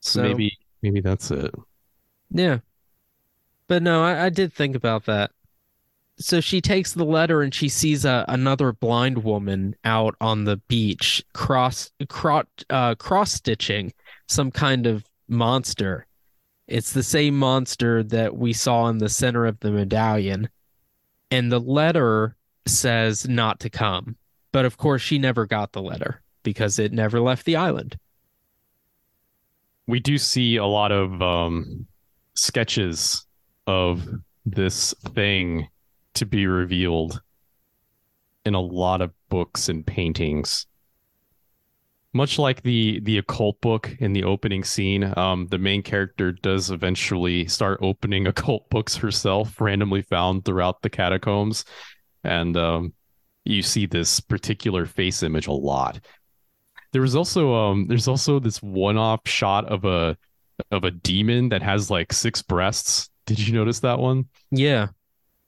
So maybe, maybe that's it.
Yeah. But no, I, I did think about that. So she takes the letter and she sees a, another blind woman out on the beach cross cross uh, cross stitching some kind of monster. It's the same monster that we saw in the center of the medallion. And the letter says not to come. But of course she never got the letter because it never left the island.
we do see a lot of um, sketches of this thing to be revealed in a lot of books and paintings. Much like the the occult book in the opening scene, um, the main character does eventually start opening occult books herself, randomly found throughout the catacombs, and um, you see this particular face image a lot. There was also um there's also this one-off shot of a of a demon that has like six breasts. Did you notice that one?
Yeah.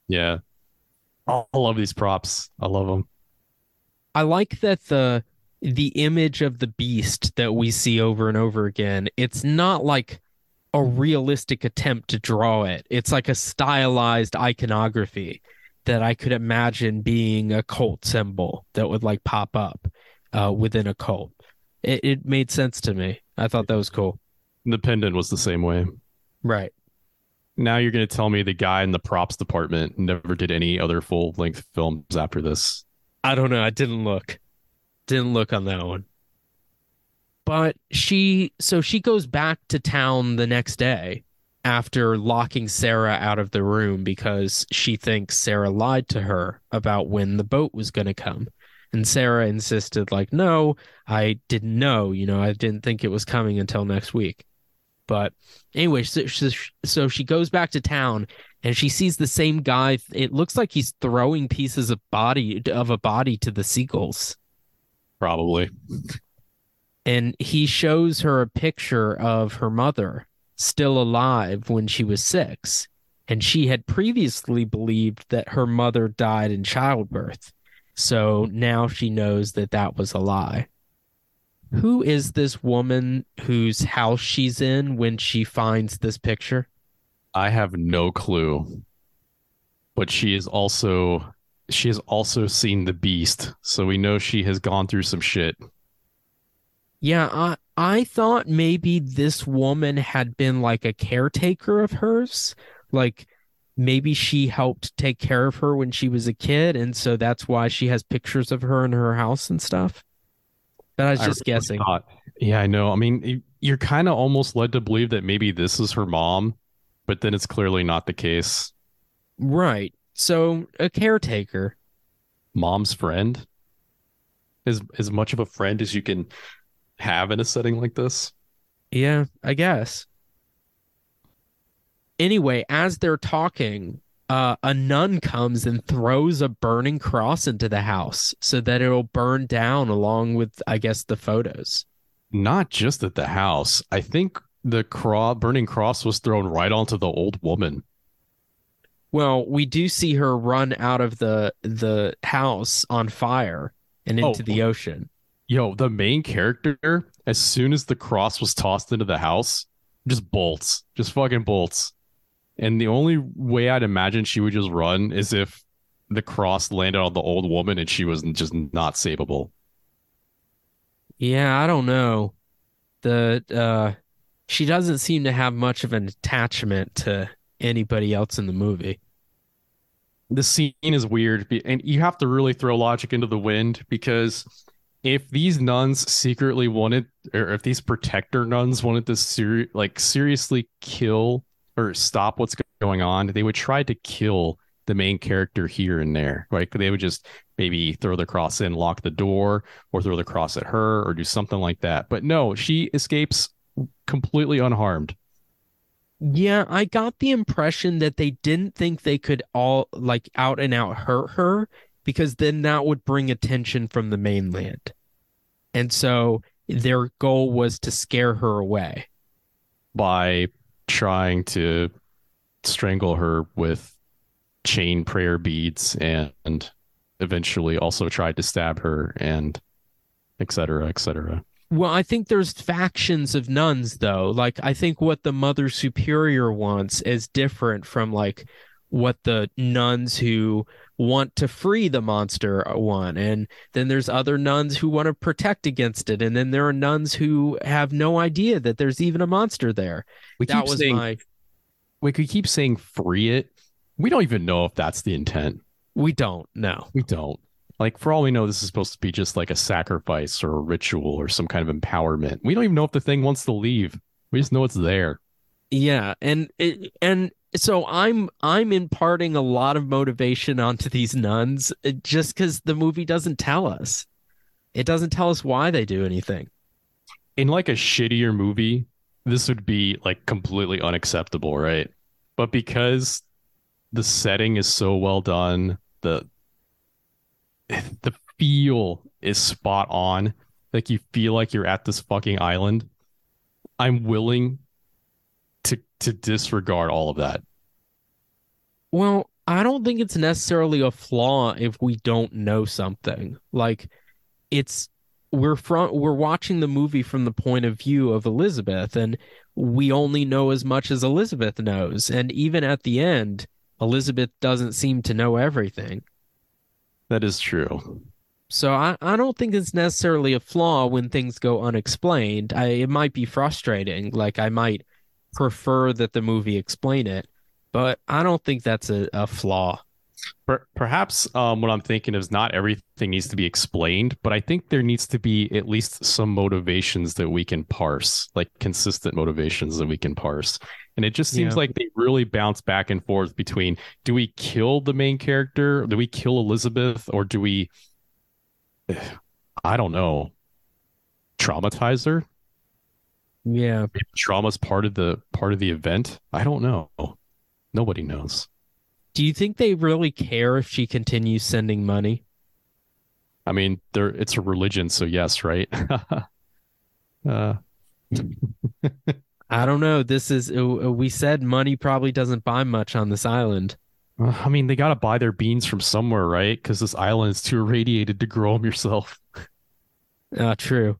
Yeah. I love these props. I love them.
I like that the the image of the beast that we see over and over again, it's not like a realistic attempt to draw it. It's like a stylized iconography that I could imagine being a cult symbol that would like pop up uh, within a cult. It, it made sense to me. I thought that was cool.
The pendant was the same way.
Right.
Now you're going to tell me the guy in the props department never did any other full length films after this.
I don't know. I didn't look. Didn't look on that one. But she, so she goes back to town the next day after locking Sarah out of the room because she thinks Sarah lied to her about when the boat was going to come. And Sarah insisted, like, no, I didn't know. You know, I didn't think it was coming until next week. But anyway, so, so, she goes back to town and she sees the same guy. It looks like he's throwing pieces of body of a body to the seagulls.
Probably.
And he shows her a picture of her mother still alive when she was six. And she had previously believed that her mother died in childbirth. So now she knows that that was a lie. Who is this woman whose house she's in when she finds this picture?
I have no clue. but she is also she has also seen the beast, so we know she has gone through some shit.
Yeah, I I thought maybe this woman had been like a caretaker of hers, like maybe she helped take care of her when she was a kid, and so that's why she has pictures of her in her house and stuff. But I was
I
just
really
guessing.
thought- yeah, I know. I mean, you're kind of almost led to believe that maybe this is her mom, but then it's clearly not the case.
Right. So a caretaker.
Mom's friend is as much of a friend as you can have in a setting like this.
Yeah, I guess. Anyway, as they're talking, uh, a nun comes and throws a burning cross into the house so that it'll burn down along with, I guess, the photos.
Not just at the house. I think the cro- burning cross was thrown right onto the old woman.
Well, we do see her run out of the the house on fire and
Oh.
into the ocean.
Yo, the main character, as soon as the cross was tossed into the house, just bolts, just fucking bolts. And the only way I'd imagine she would just run is if the cross landed on the old woman and she was just not savable.
Yeah, I don't know. The uh she doesn't seem to have much of an attachment to anybody else in the movie.
The scene is weird, and you have to really throw logic into the wind because if these nuns secretly wanted, or if these protector nuns wanted to ser- like seriously kill or stop what's going on, they would try to kill the main character here and there. Right? They would just maybe throw the cross in, lock the door, or throw the cross at her, or do something like that. But no, she escapes completely unharmed.
Yeah, I got the impression that they didn't think they could all like out and out hurt her because then that would bring attention from the mainland. And so their goal was to scare her away.
by trying to strangle her with chain prayer beads and, and eventually also tried to stab her and et cetera, et cetera.
Well, I think there's factions of nuns though. Like I think what the Mother Superior wants is different from like what the nuns who want to free the monster want. And then there's other nuns who want to protect against it. And then there are nuns who have no idea that there's even a monster there.
We
that
keep
was
saying
my
we could keep saying free it. We don't even know if that's the intent.
we don't know.
We don't. Like for all we know, this is supposed to be just like a sacrifice or a ritual or some kind of empowerment. We don't even know if the thing wants to leave. We just know it's there.
Yeah, and it, and so I'm I'm imparting a lot of motivation onto these nuns uh, just because the movie doesn't tell us. It doesn't tell us why they do anything.
in like a shittier movie, this would be like completely unacceptable, right? But because the setting is so well done, the the feel is spot on. Like you feel like you're at this fucking island. I'm willing to disregard all of that.
Well, I don't think it's necessarily a flaw if we don't know something. Like it's we're from we're watching the movie from the point of view of Elizabeth and we only know as much as Elizabeth knows. And even at the end, Elizabeth doesn't seem to know everything.
That is true.
So I, I don't think it's necessarily a flaw when things go unexplained. I, it might be frustrating. Like I might prefer that the movie explain it, but I don't think that's a, a flaw.
Per- perhaps um, what I'm thinking is not everything needs to be explained, but I think there needs to be at least some motivations that we can parse, like consistent motivations that we can parse. And it just seems
Yeah.
like they really bounce back and forth between do we kill the main character? Do we kill Elizabeth? Or do we, I don't know, traumatize her?
Yeah.
Maybe trauma's part of the part of the event. I don't know. Nobody knows.
Do you think they really care if she continues sending money?
I mean, there it's a religion, so yes, right? uh,
I don't know. This is uh, we said money probably doesn't buy much on this island.
I mean, they got to buy their beans from somewhere, right? Because this island is too irradiated to grow them yourself.
Uh, true.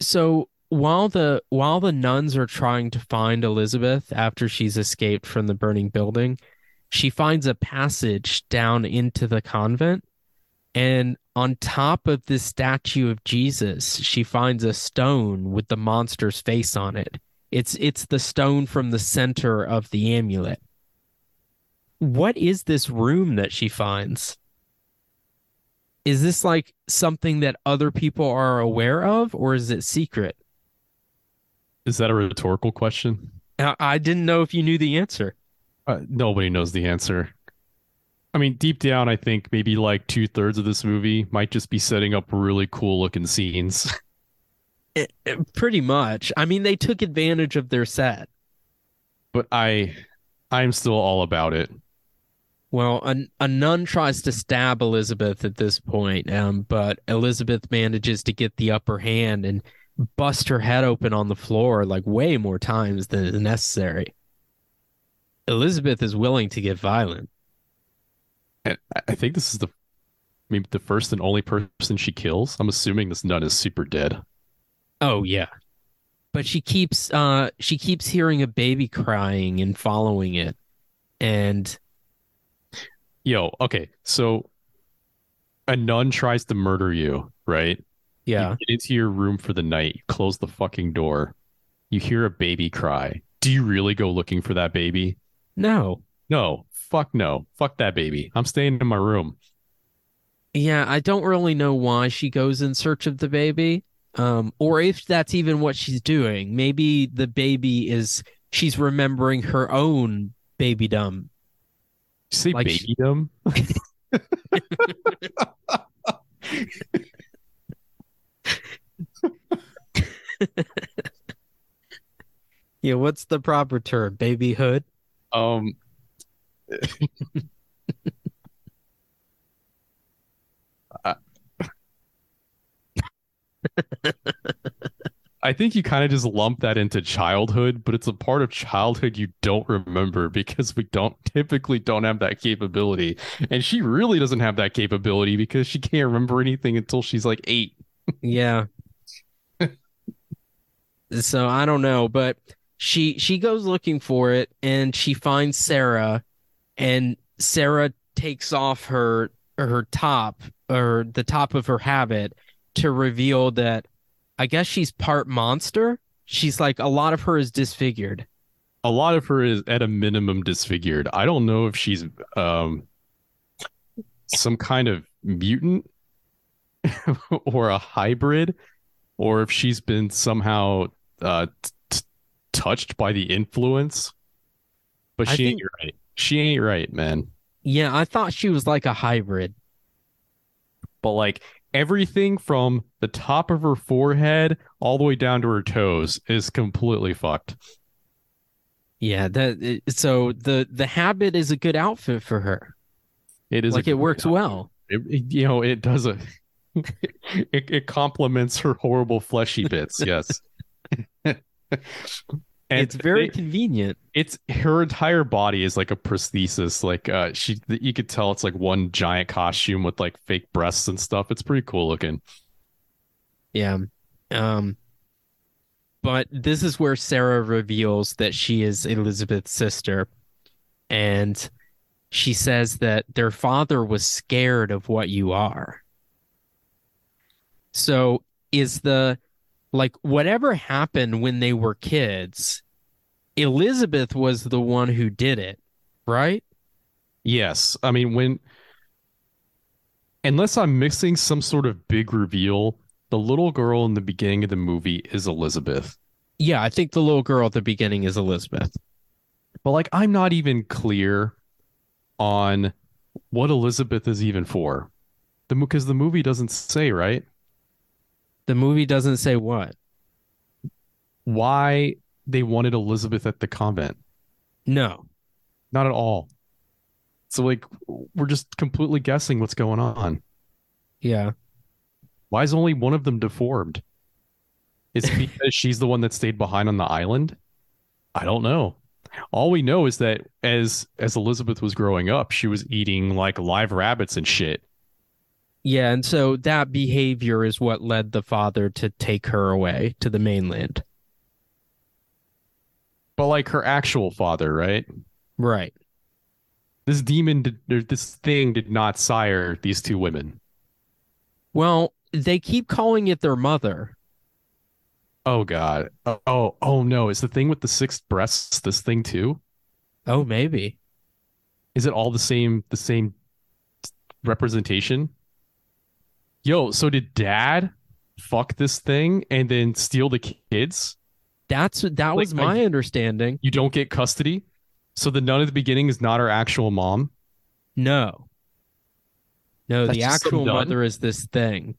So while the while the nuns are trying to find Elizabeth after she's escaped from the burning building, she finds a passage down into the convent. And on top of this statue of Jesus, she finds a stone with the monster's face on it. It's it's the stone from the center of the amulet. What is this room that she finds? Is this like something that other people are aware of or is it secret?
Is that a rhetorical question?
I, I didn't know if you knew the answer.
Uh, nobody knows the answer. I mean, deep down, I think maybe like two thirds of this movie might just be setting up really cool looking scenes.
It- it- pretty much. I mean, they took advantage of their set.
but I, I'm still all about it.
Well, a, a nun tries to stab Elizabeth at this point, um, but Elizabeth manages to get the upper hand and bust her head open on the floor like way more times than is necessary. Elizabeth is willing to get violent.
And I- I think this is the, maybe the first and only person she kills. I'm assuming this nun is super dead.
Oh yeah. But she keeps uh she keeps hearing a baby crying and following it. And
Yo, okay, so a nun tries to murder you, right?
Yeah.
You get into your room for the night, you close the fucking door, you hear a baby cry. Do you really go looking for that baby?
No.
No, fuck no. Fuck that baby. I'm staying in my room.
Yeah, I don't really know why she goes in search of the baby. Um, or if that's even what she's doing. Maybe the baby is she's remembering her own babydom.
You say
Like she-
babydom?
Yeah, what's the proper term? Babyhood?
Um I- I think you kind of just lump that into childhood, but it's a part of childhood you don't remember because we don't typically don't have that capability. And she really doesn't have that capability because she can't remember anything until she's like eight.
Yeah. So I don't know, but she she goes looking for it and she finds Sarah and Sarah takes off her her top or the top of her habit to reveal that I guess she's part monster. She's like a lot of her is disfigured.
a lot of her is at a minimum disfigured. I don't know if she's um some kind of mutant or a hybrid or if she's been somehow uh t- touched by the influence. But
I
she ain't right. She ain't right, man.
Yeah, I thought she was like a hybrid.
But like everything from the top of her forehead all the way down to her toes is completely fucked.
Yeah, that so the the habit is a good outfit for her.
It is
Like it works well.
it, you know it does a it, it complements her horrible fleshy bits yes
it's very
they-
convenient.
it's her entire body is like a prosthesis like uh she you could tell it's like one giant costume with like fake breasts and stuff it's pretty cool looking
Yeah. Um but this is where Sarah reveals that she is Elizabeth's sister and she says that their father was scared of what you are. So is the like whatever happened when they were kids, Elizabeth was the one who did it, right?
yes i mean when unless i'm missing some sort of big reveal the little girl in the beginning of the movie is elizabeth
Yeah, I think the little girl at the beginning is Elizabeth.
But like I'm not even clear on what Elizabeth is even for. The because the movie doesn't say, right?
The movie doesn't say what.
Why they wanted Elizabeth at the convent.
No.
Not at all. So like we're just completely guessing what's going on.
Yeah.
Why is only one of them deformed? Is it because she's the one that stayed behind on the island? I don't know. All we know is that as as Elizabeth was growing up, she was eating like live rabbits and shit.
Yeah, and so that behavior is what led the father to take her away to the mainland.
But like her actual father, right?
Right.
This demon, did, this thing, did not sire these two women.
Well, they keep calling it their mother.
Oh God. Oh, oh, oh no! Is the thing with the six breasts this thing too?
Oh, maybe.
Is it all the same? The same representation? Yo, so did Dad fuck this thing and then steal the kids?
That's that was my
I-
understanding.
You don't get custody. So the nun at the beginning is not her actual mom.
No. No,
That's
the actual mother is this thing.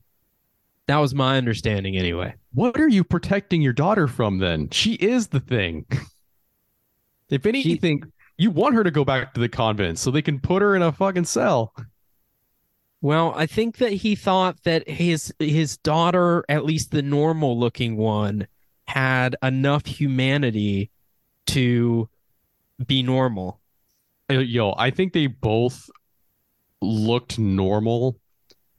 That was my understanding anyway.
What are you protecting your daughter from then? She is the thing. if anything, you want her to go back to the convent so they can put her in a fucking cell.
Well, I think that he thought that his his daughter, at least the normal looking one, had enough humanity to be normal.
Uh, Yo, I think they both looked normal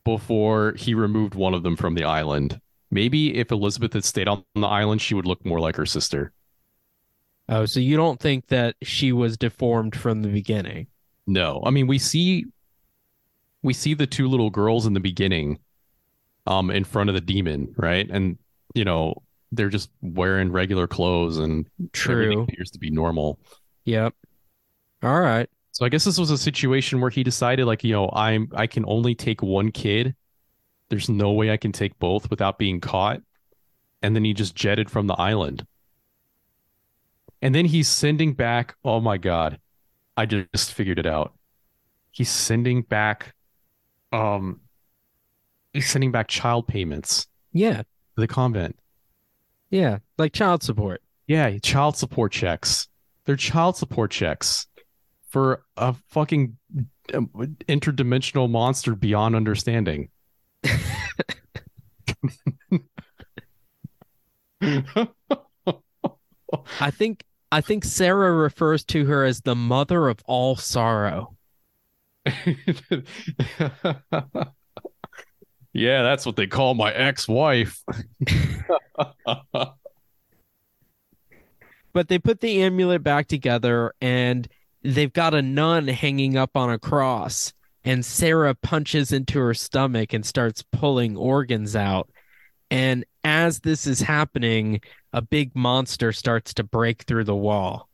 before he removed one of them from the island. Maybe if Elizabeth had stayed on the island, she would look more like her sister.
Oh, so you don't think that she was deformed from the beginning?
No, I mean we see we see the two little girls in the beginning, um, in front of the demon, right? And you know they're just wearing regular clothes and
True.
appears to be normal.
Yep. All right.
So I guess this was a situation where he decided, like, you know, I'm I can only take one kid. There's no way I can take both without being caught. And then he just jetted from the island. And then he's sending back, oh my God. I just figured it out. He's sending back um sending back child payments
Yeah.
to the convent.
Yeah. Like child support.
Yeah, child support checks. They're child support checks for a fucking um, interdimensional monster beyond understanding.
I think I think Sarah refers to her as the mother of all sorrow.
yeah, that's what they call my ex-wife.
But they put the amulet back together and they've got a nun hanging up on a cross. And Sarah punches into her stomach and starts pulling organs out. And as this is happening, a big monster starts to break through the wall.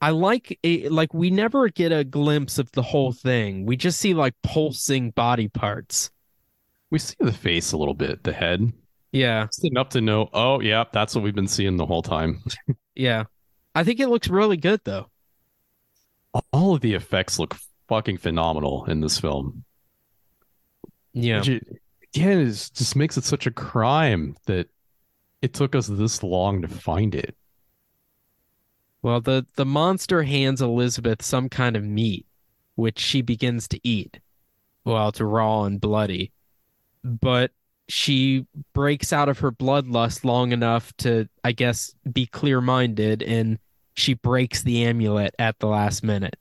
I like it, like we never get a glimpse of the whole thing. We just see like pulsing body parts.
We see the face a little bit, the head.
Yeah,
Just enough to know, oh, yeah, that's what we've been seeing the whole time.
yeah. I think it looks really good though.
All of the effects look fucking phenomenal in this film.
Yeah.
Which again, it just makes it such a crime that it took us this long to find it.
Well, the the monster hands Elizabeth some kind of meat, which she begins to eat. Well, it's raw and bloody, but she breaks out of her bloodlust long enough to, I guess, be clear-minded, and she breaks the amulet at the last minute.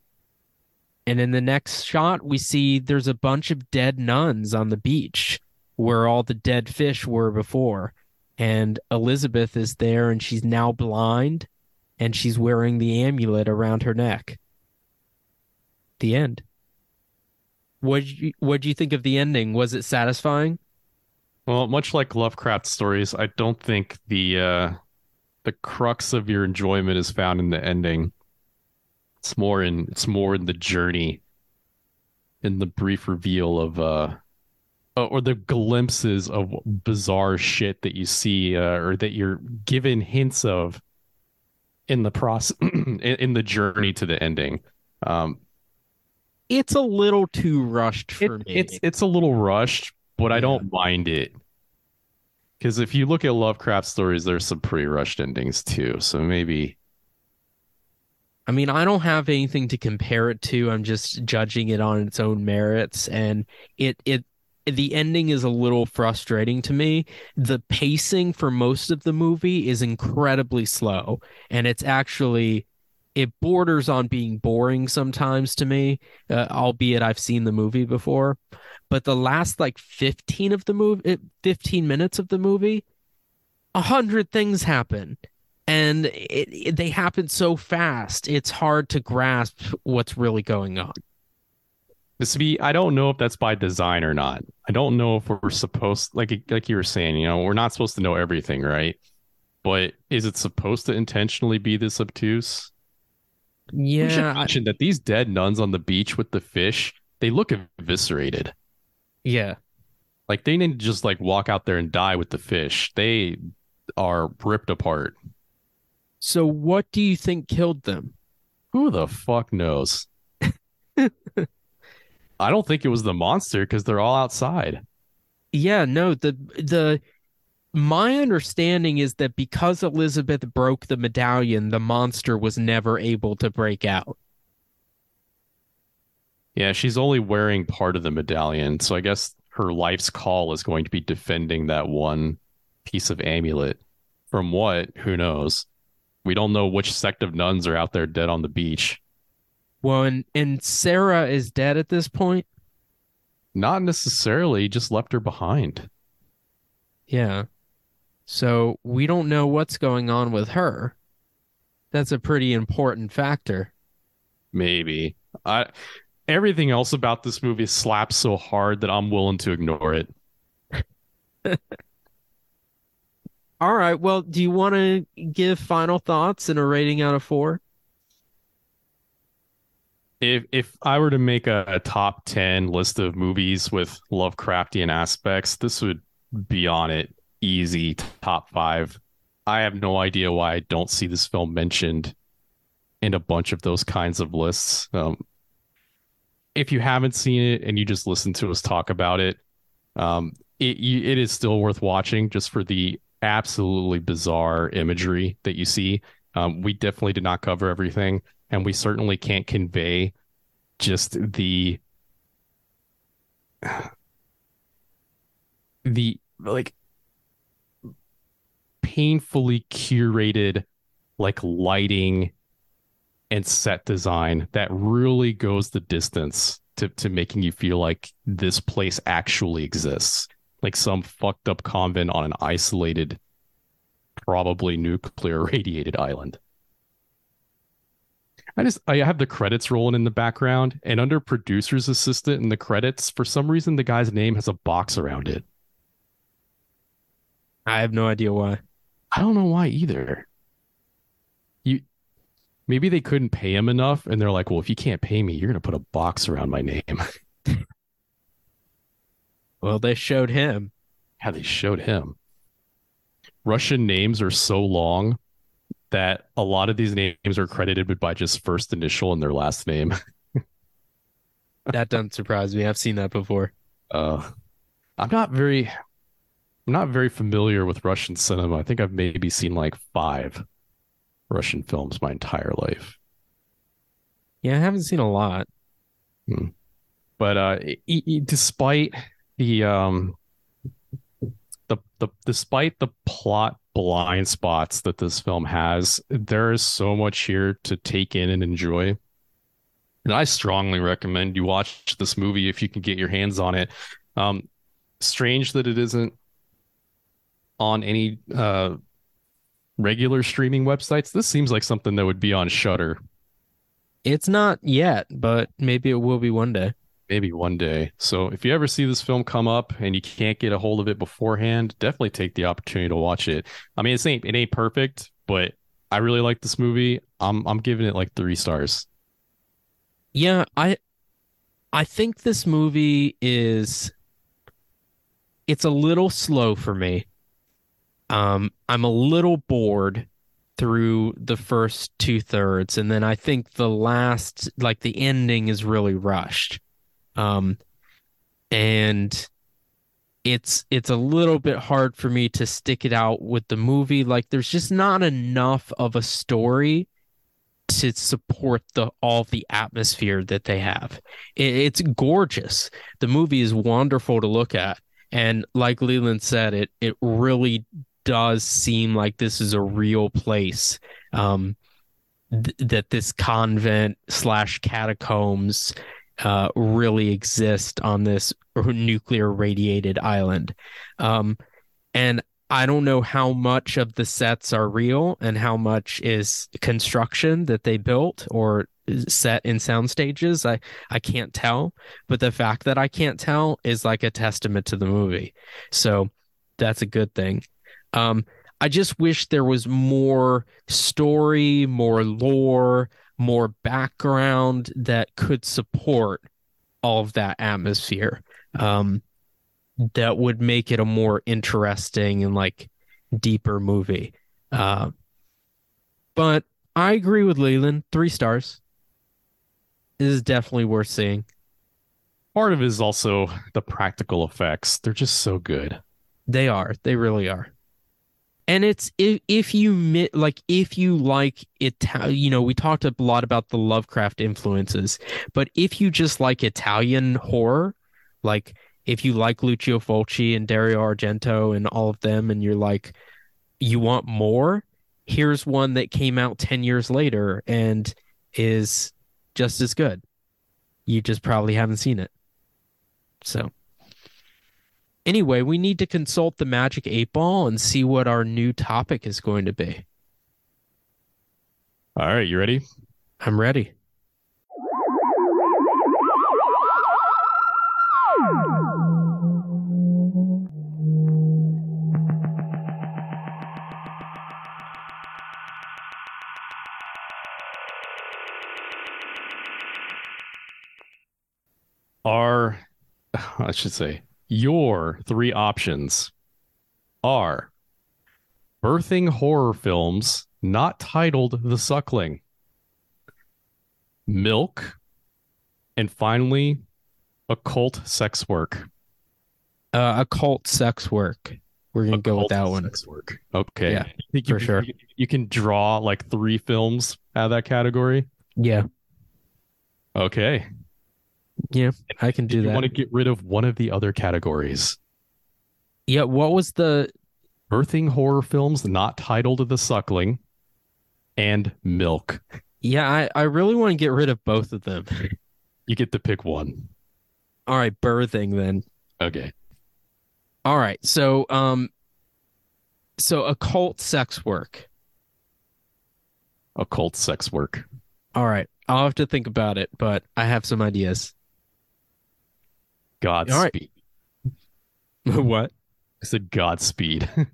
And in the next shot, we see there's a bunch of dead nuns on the beach where all the dead fish were before. And Elizabeth is there, and she's now blind and she's wearing the amulet around her neck. The end. What what do you think of the ending? Was it satisfying?
Well, much like Lovecraft stories, I don't think the uh, the crux of your enjoyment is found in the ending. It's more in it's more in the journey, in the brief reveal of uh, uh, or the glimpses of bizarre shit that you see uh, or that you're given hints of in the process in, in the journey to the ending. Um,
It's a little too rushed for
it-
me.
It's it's a little rushed, but I don't mind it. Because if you look at Lovecraft stories, there's some pretty rushed endings too. So maybe
I mean, I don't have anything to compare it to. I'm just judging it on its own merits and it it the ending is a little frustrating to me. The pacing for most of the movie is incredibly slow and it's actually it borders on being boring sometimes to me, uh, albeit I've seen the movie before. But the last like 15 of the movie, 15 minutes of the movie, a hundred things happen and it, it, they happen so fast. It's hard to grasp what's really going on.
This be I don't know if that's by design or not. I don't know if we're supposed like like you were saying, you know, we're not supposed to know everything, right? But is it supposed to intentionally be this obtuse?
Yeah,
we should mention that these dead nuns on the beach with the fish, they look eviscerated.
Yeah,
like they didn't just like walk out there and die with the fish. They are ripped apart.
So what do you think killed them?
Who the fuck knows? I don't think it was the monster because they're all outside.
Yeah, no, the the my understanding is that because Elizabeth broke the medallion, the monster was never able to break out.
Yeah, she's only wearing part of the medallion, so I guess her life's call is going to be defending that one piece of amulet. From what? Who knows? We don't know which sect of nuns are out there dead on the beach.
Well, and, and Sarah is dead at this point?
Not necessarily, just left her behind.
Yeah. So we don't know what's going on with her. That's a pretty important factor.
Maybe. I everything else about this movie slaps so hard that I'm willing to ignore it.
All right. Well, do you want to give final thoughts and a rating out of four?
If if I were to make a, a top ten list of movies with Lovecraftian aspects, this would be on it. Easy top five. I have no idea why I don't see this film mentioned in a bunch of those kinds of lists. Um, if you haven't seen it and you just listen to us talk about it, um, it it is still worth watching just for the absolutely bizarre imagery that you see. Um, we definitely did not cover everything, and we certainly can't convey just the the like painfully curated like lighting and set design that really goes the distance to, to making you feel like this place actually exists. Like some fucked up convent on an isolated, probably nuclear radiated island. I just I have the credits rolling in the background, and under producer's assistant in the credits, for some reason the guy's name has a box around it.
I have no idea why.
I don't know why either. You maybe they couldn't pay him enough and they're like, well, if you can't pay me, you're going to put a box around my name.
well, they showed him.
Yeah, they showed him. Russian names are so long that a lot of these names are credited by just first initial and their last name.
that doesn't surprise me. I've seen that before.
Uh, I'm not very, I'm not very familiar with Russian cinema. I think I've maybe seen like five. Russian films my entire life.
Yeah, I haven't seen a lot.
Hmm. But uh, despite the um, the the despite the plot blind spots that this film has, there is so much here to take in and enjoy. And I strongly recommend you watch this movie if you can get your hands on it. Um, strange that it isn't on any uh, regular streaming websites. This seems like something that would be on Shudder.
It's not yet, but maybe it will be one day.
Maybe one day. So if you ever see this film come up and you can't get a hold of it beforehand, definitely take the opportunity to watch it. I mean, it ain't it ain't perfect, but I really like this movie. I'm I'm giving it like three stars.
Yeah, I I think this movie is it's a little slow for me. Um, I'm a little bored through the first two thirds, and then I think the last, like the ending, is really rushed. Um, and it's it's a little bit hard for me to stick it out with the movie. Like, there's just not enough of a story to support the all the atmosphere that they have. It, it's gorgeous. The movie is wonderful to look at, and like Leland said, it it really does seem like this is a real place. Um, th- that this convent slash catacombs uh, really exist on this nuclear radiated island. Um, and I don't know how much of the sets are real and how much is construction that they built or set in sound stages. I I can't tell, but the fact that I can't tell is like a testament to the movie. So that's a good thing. Um, I just wish there was more story, more lore, more background that could support all of that atmosphere. Um, that would make it a more interesting and like deeper movie. Uh, but I agree with Leland. Three stars. This is definitely worth seeing.
Part of it is also the practical effects. They're just so good.
They are. They really are. And it's if if you like if you like it, you know, we talked a lot about the Lovecraft influences, but if you just like Italian horror, like if you like Lucio Fulci and Dario Argento and all of them, and you're like, you want more, here's one that came out 10 years later and is just as good. You just probably haven't seen it. So, anyway, we need to consult the Magic 8 Ball and see what our new topic is going to be.
All right, you ready?
I'm ready.
Are I should say your three options are birthing horror films not titled The Suckling, Milk, and finally occult sex work.
Uh, occult sex work. We're gonna go with that one.
Work. Okay.
Yeah,
you,
for sure.
You, you can draw like three films out of that category.
Yeah.
Okay.
Yeah, I can do
you
that.
You want to get rid of one of the other categories.
Yeah, what was the
birthing horror films not titled The Suckling and Milk?
Yeah, I, I really want to get rid of both of them.
You get to pick one.
All right, birthing then.
Okay.
All right. So um so occult sex work.
Occult sex work.
All right. I'll have to think about it, but I have some ideas.
Godspeed.
Right. what?
I said Godspeed.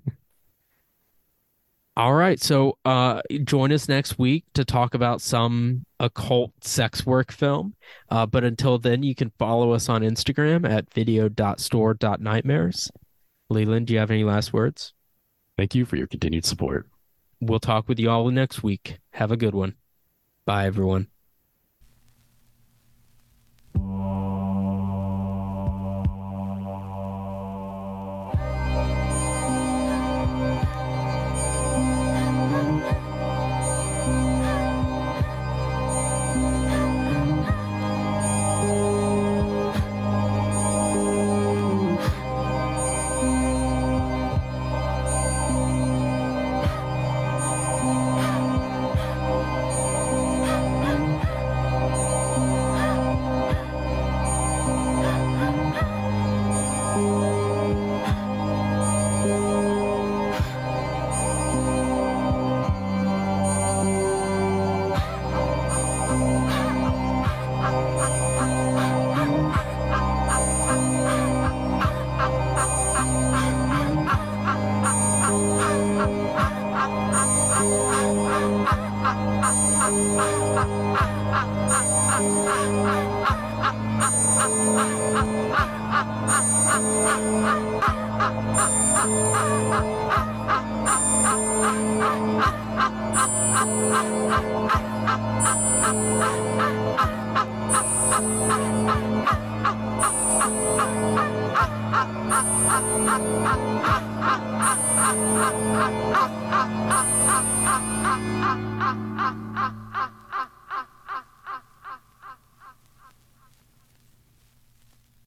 All right. So uh, join us next week to talk about some occult sex work film. Uh, but until then, you can follow us on Instagram at video.store.nightmares. Leland, do you have any last words?
Thank you for your continued support.
We'll talk with you all next week. Have a good one. Bye, everyone.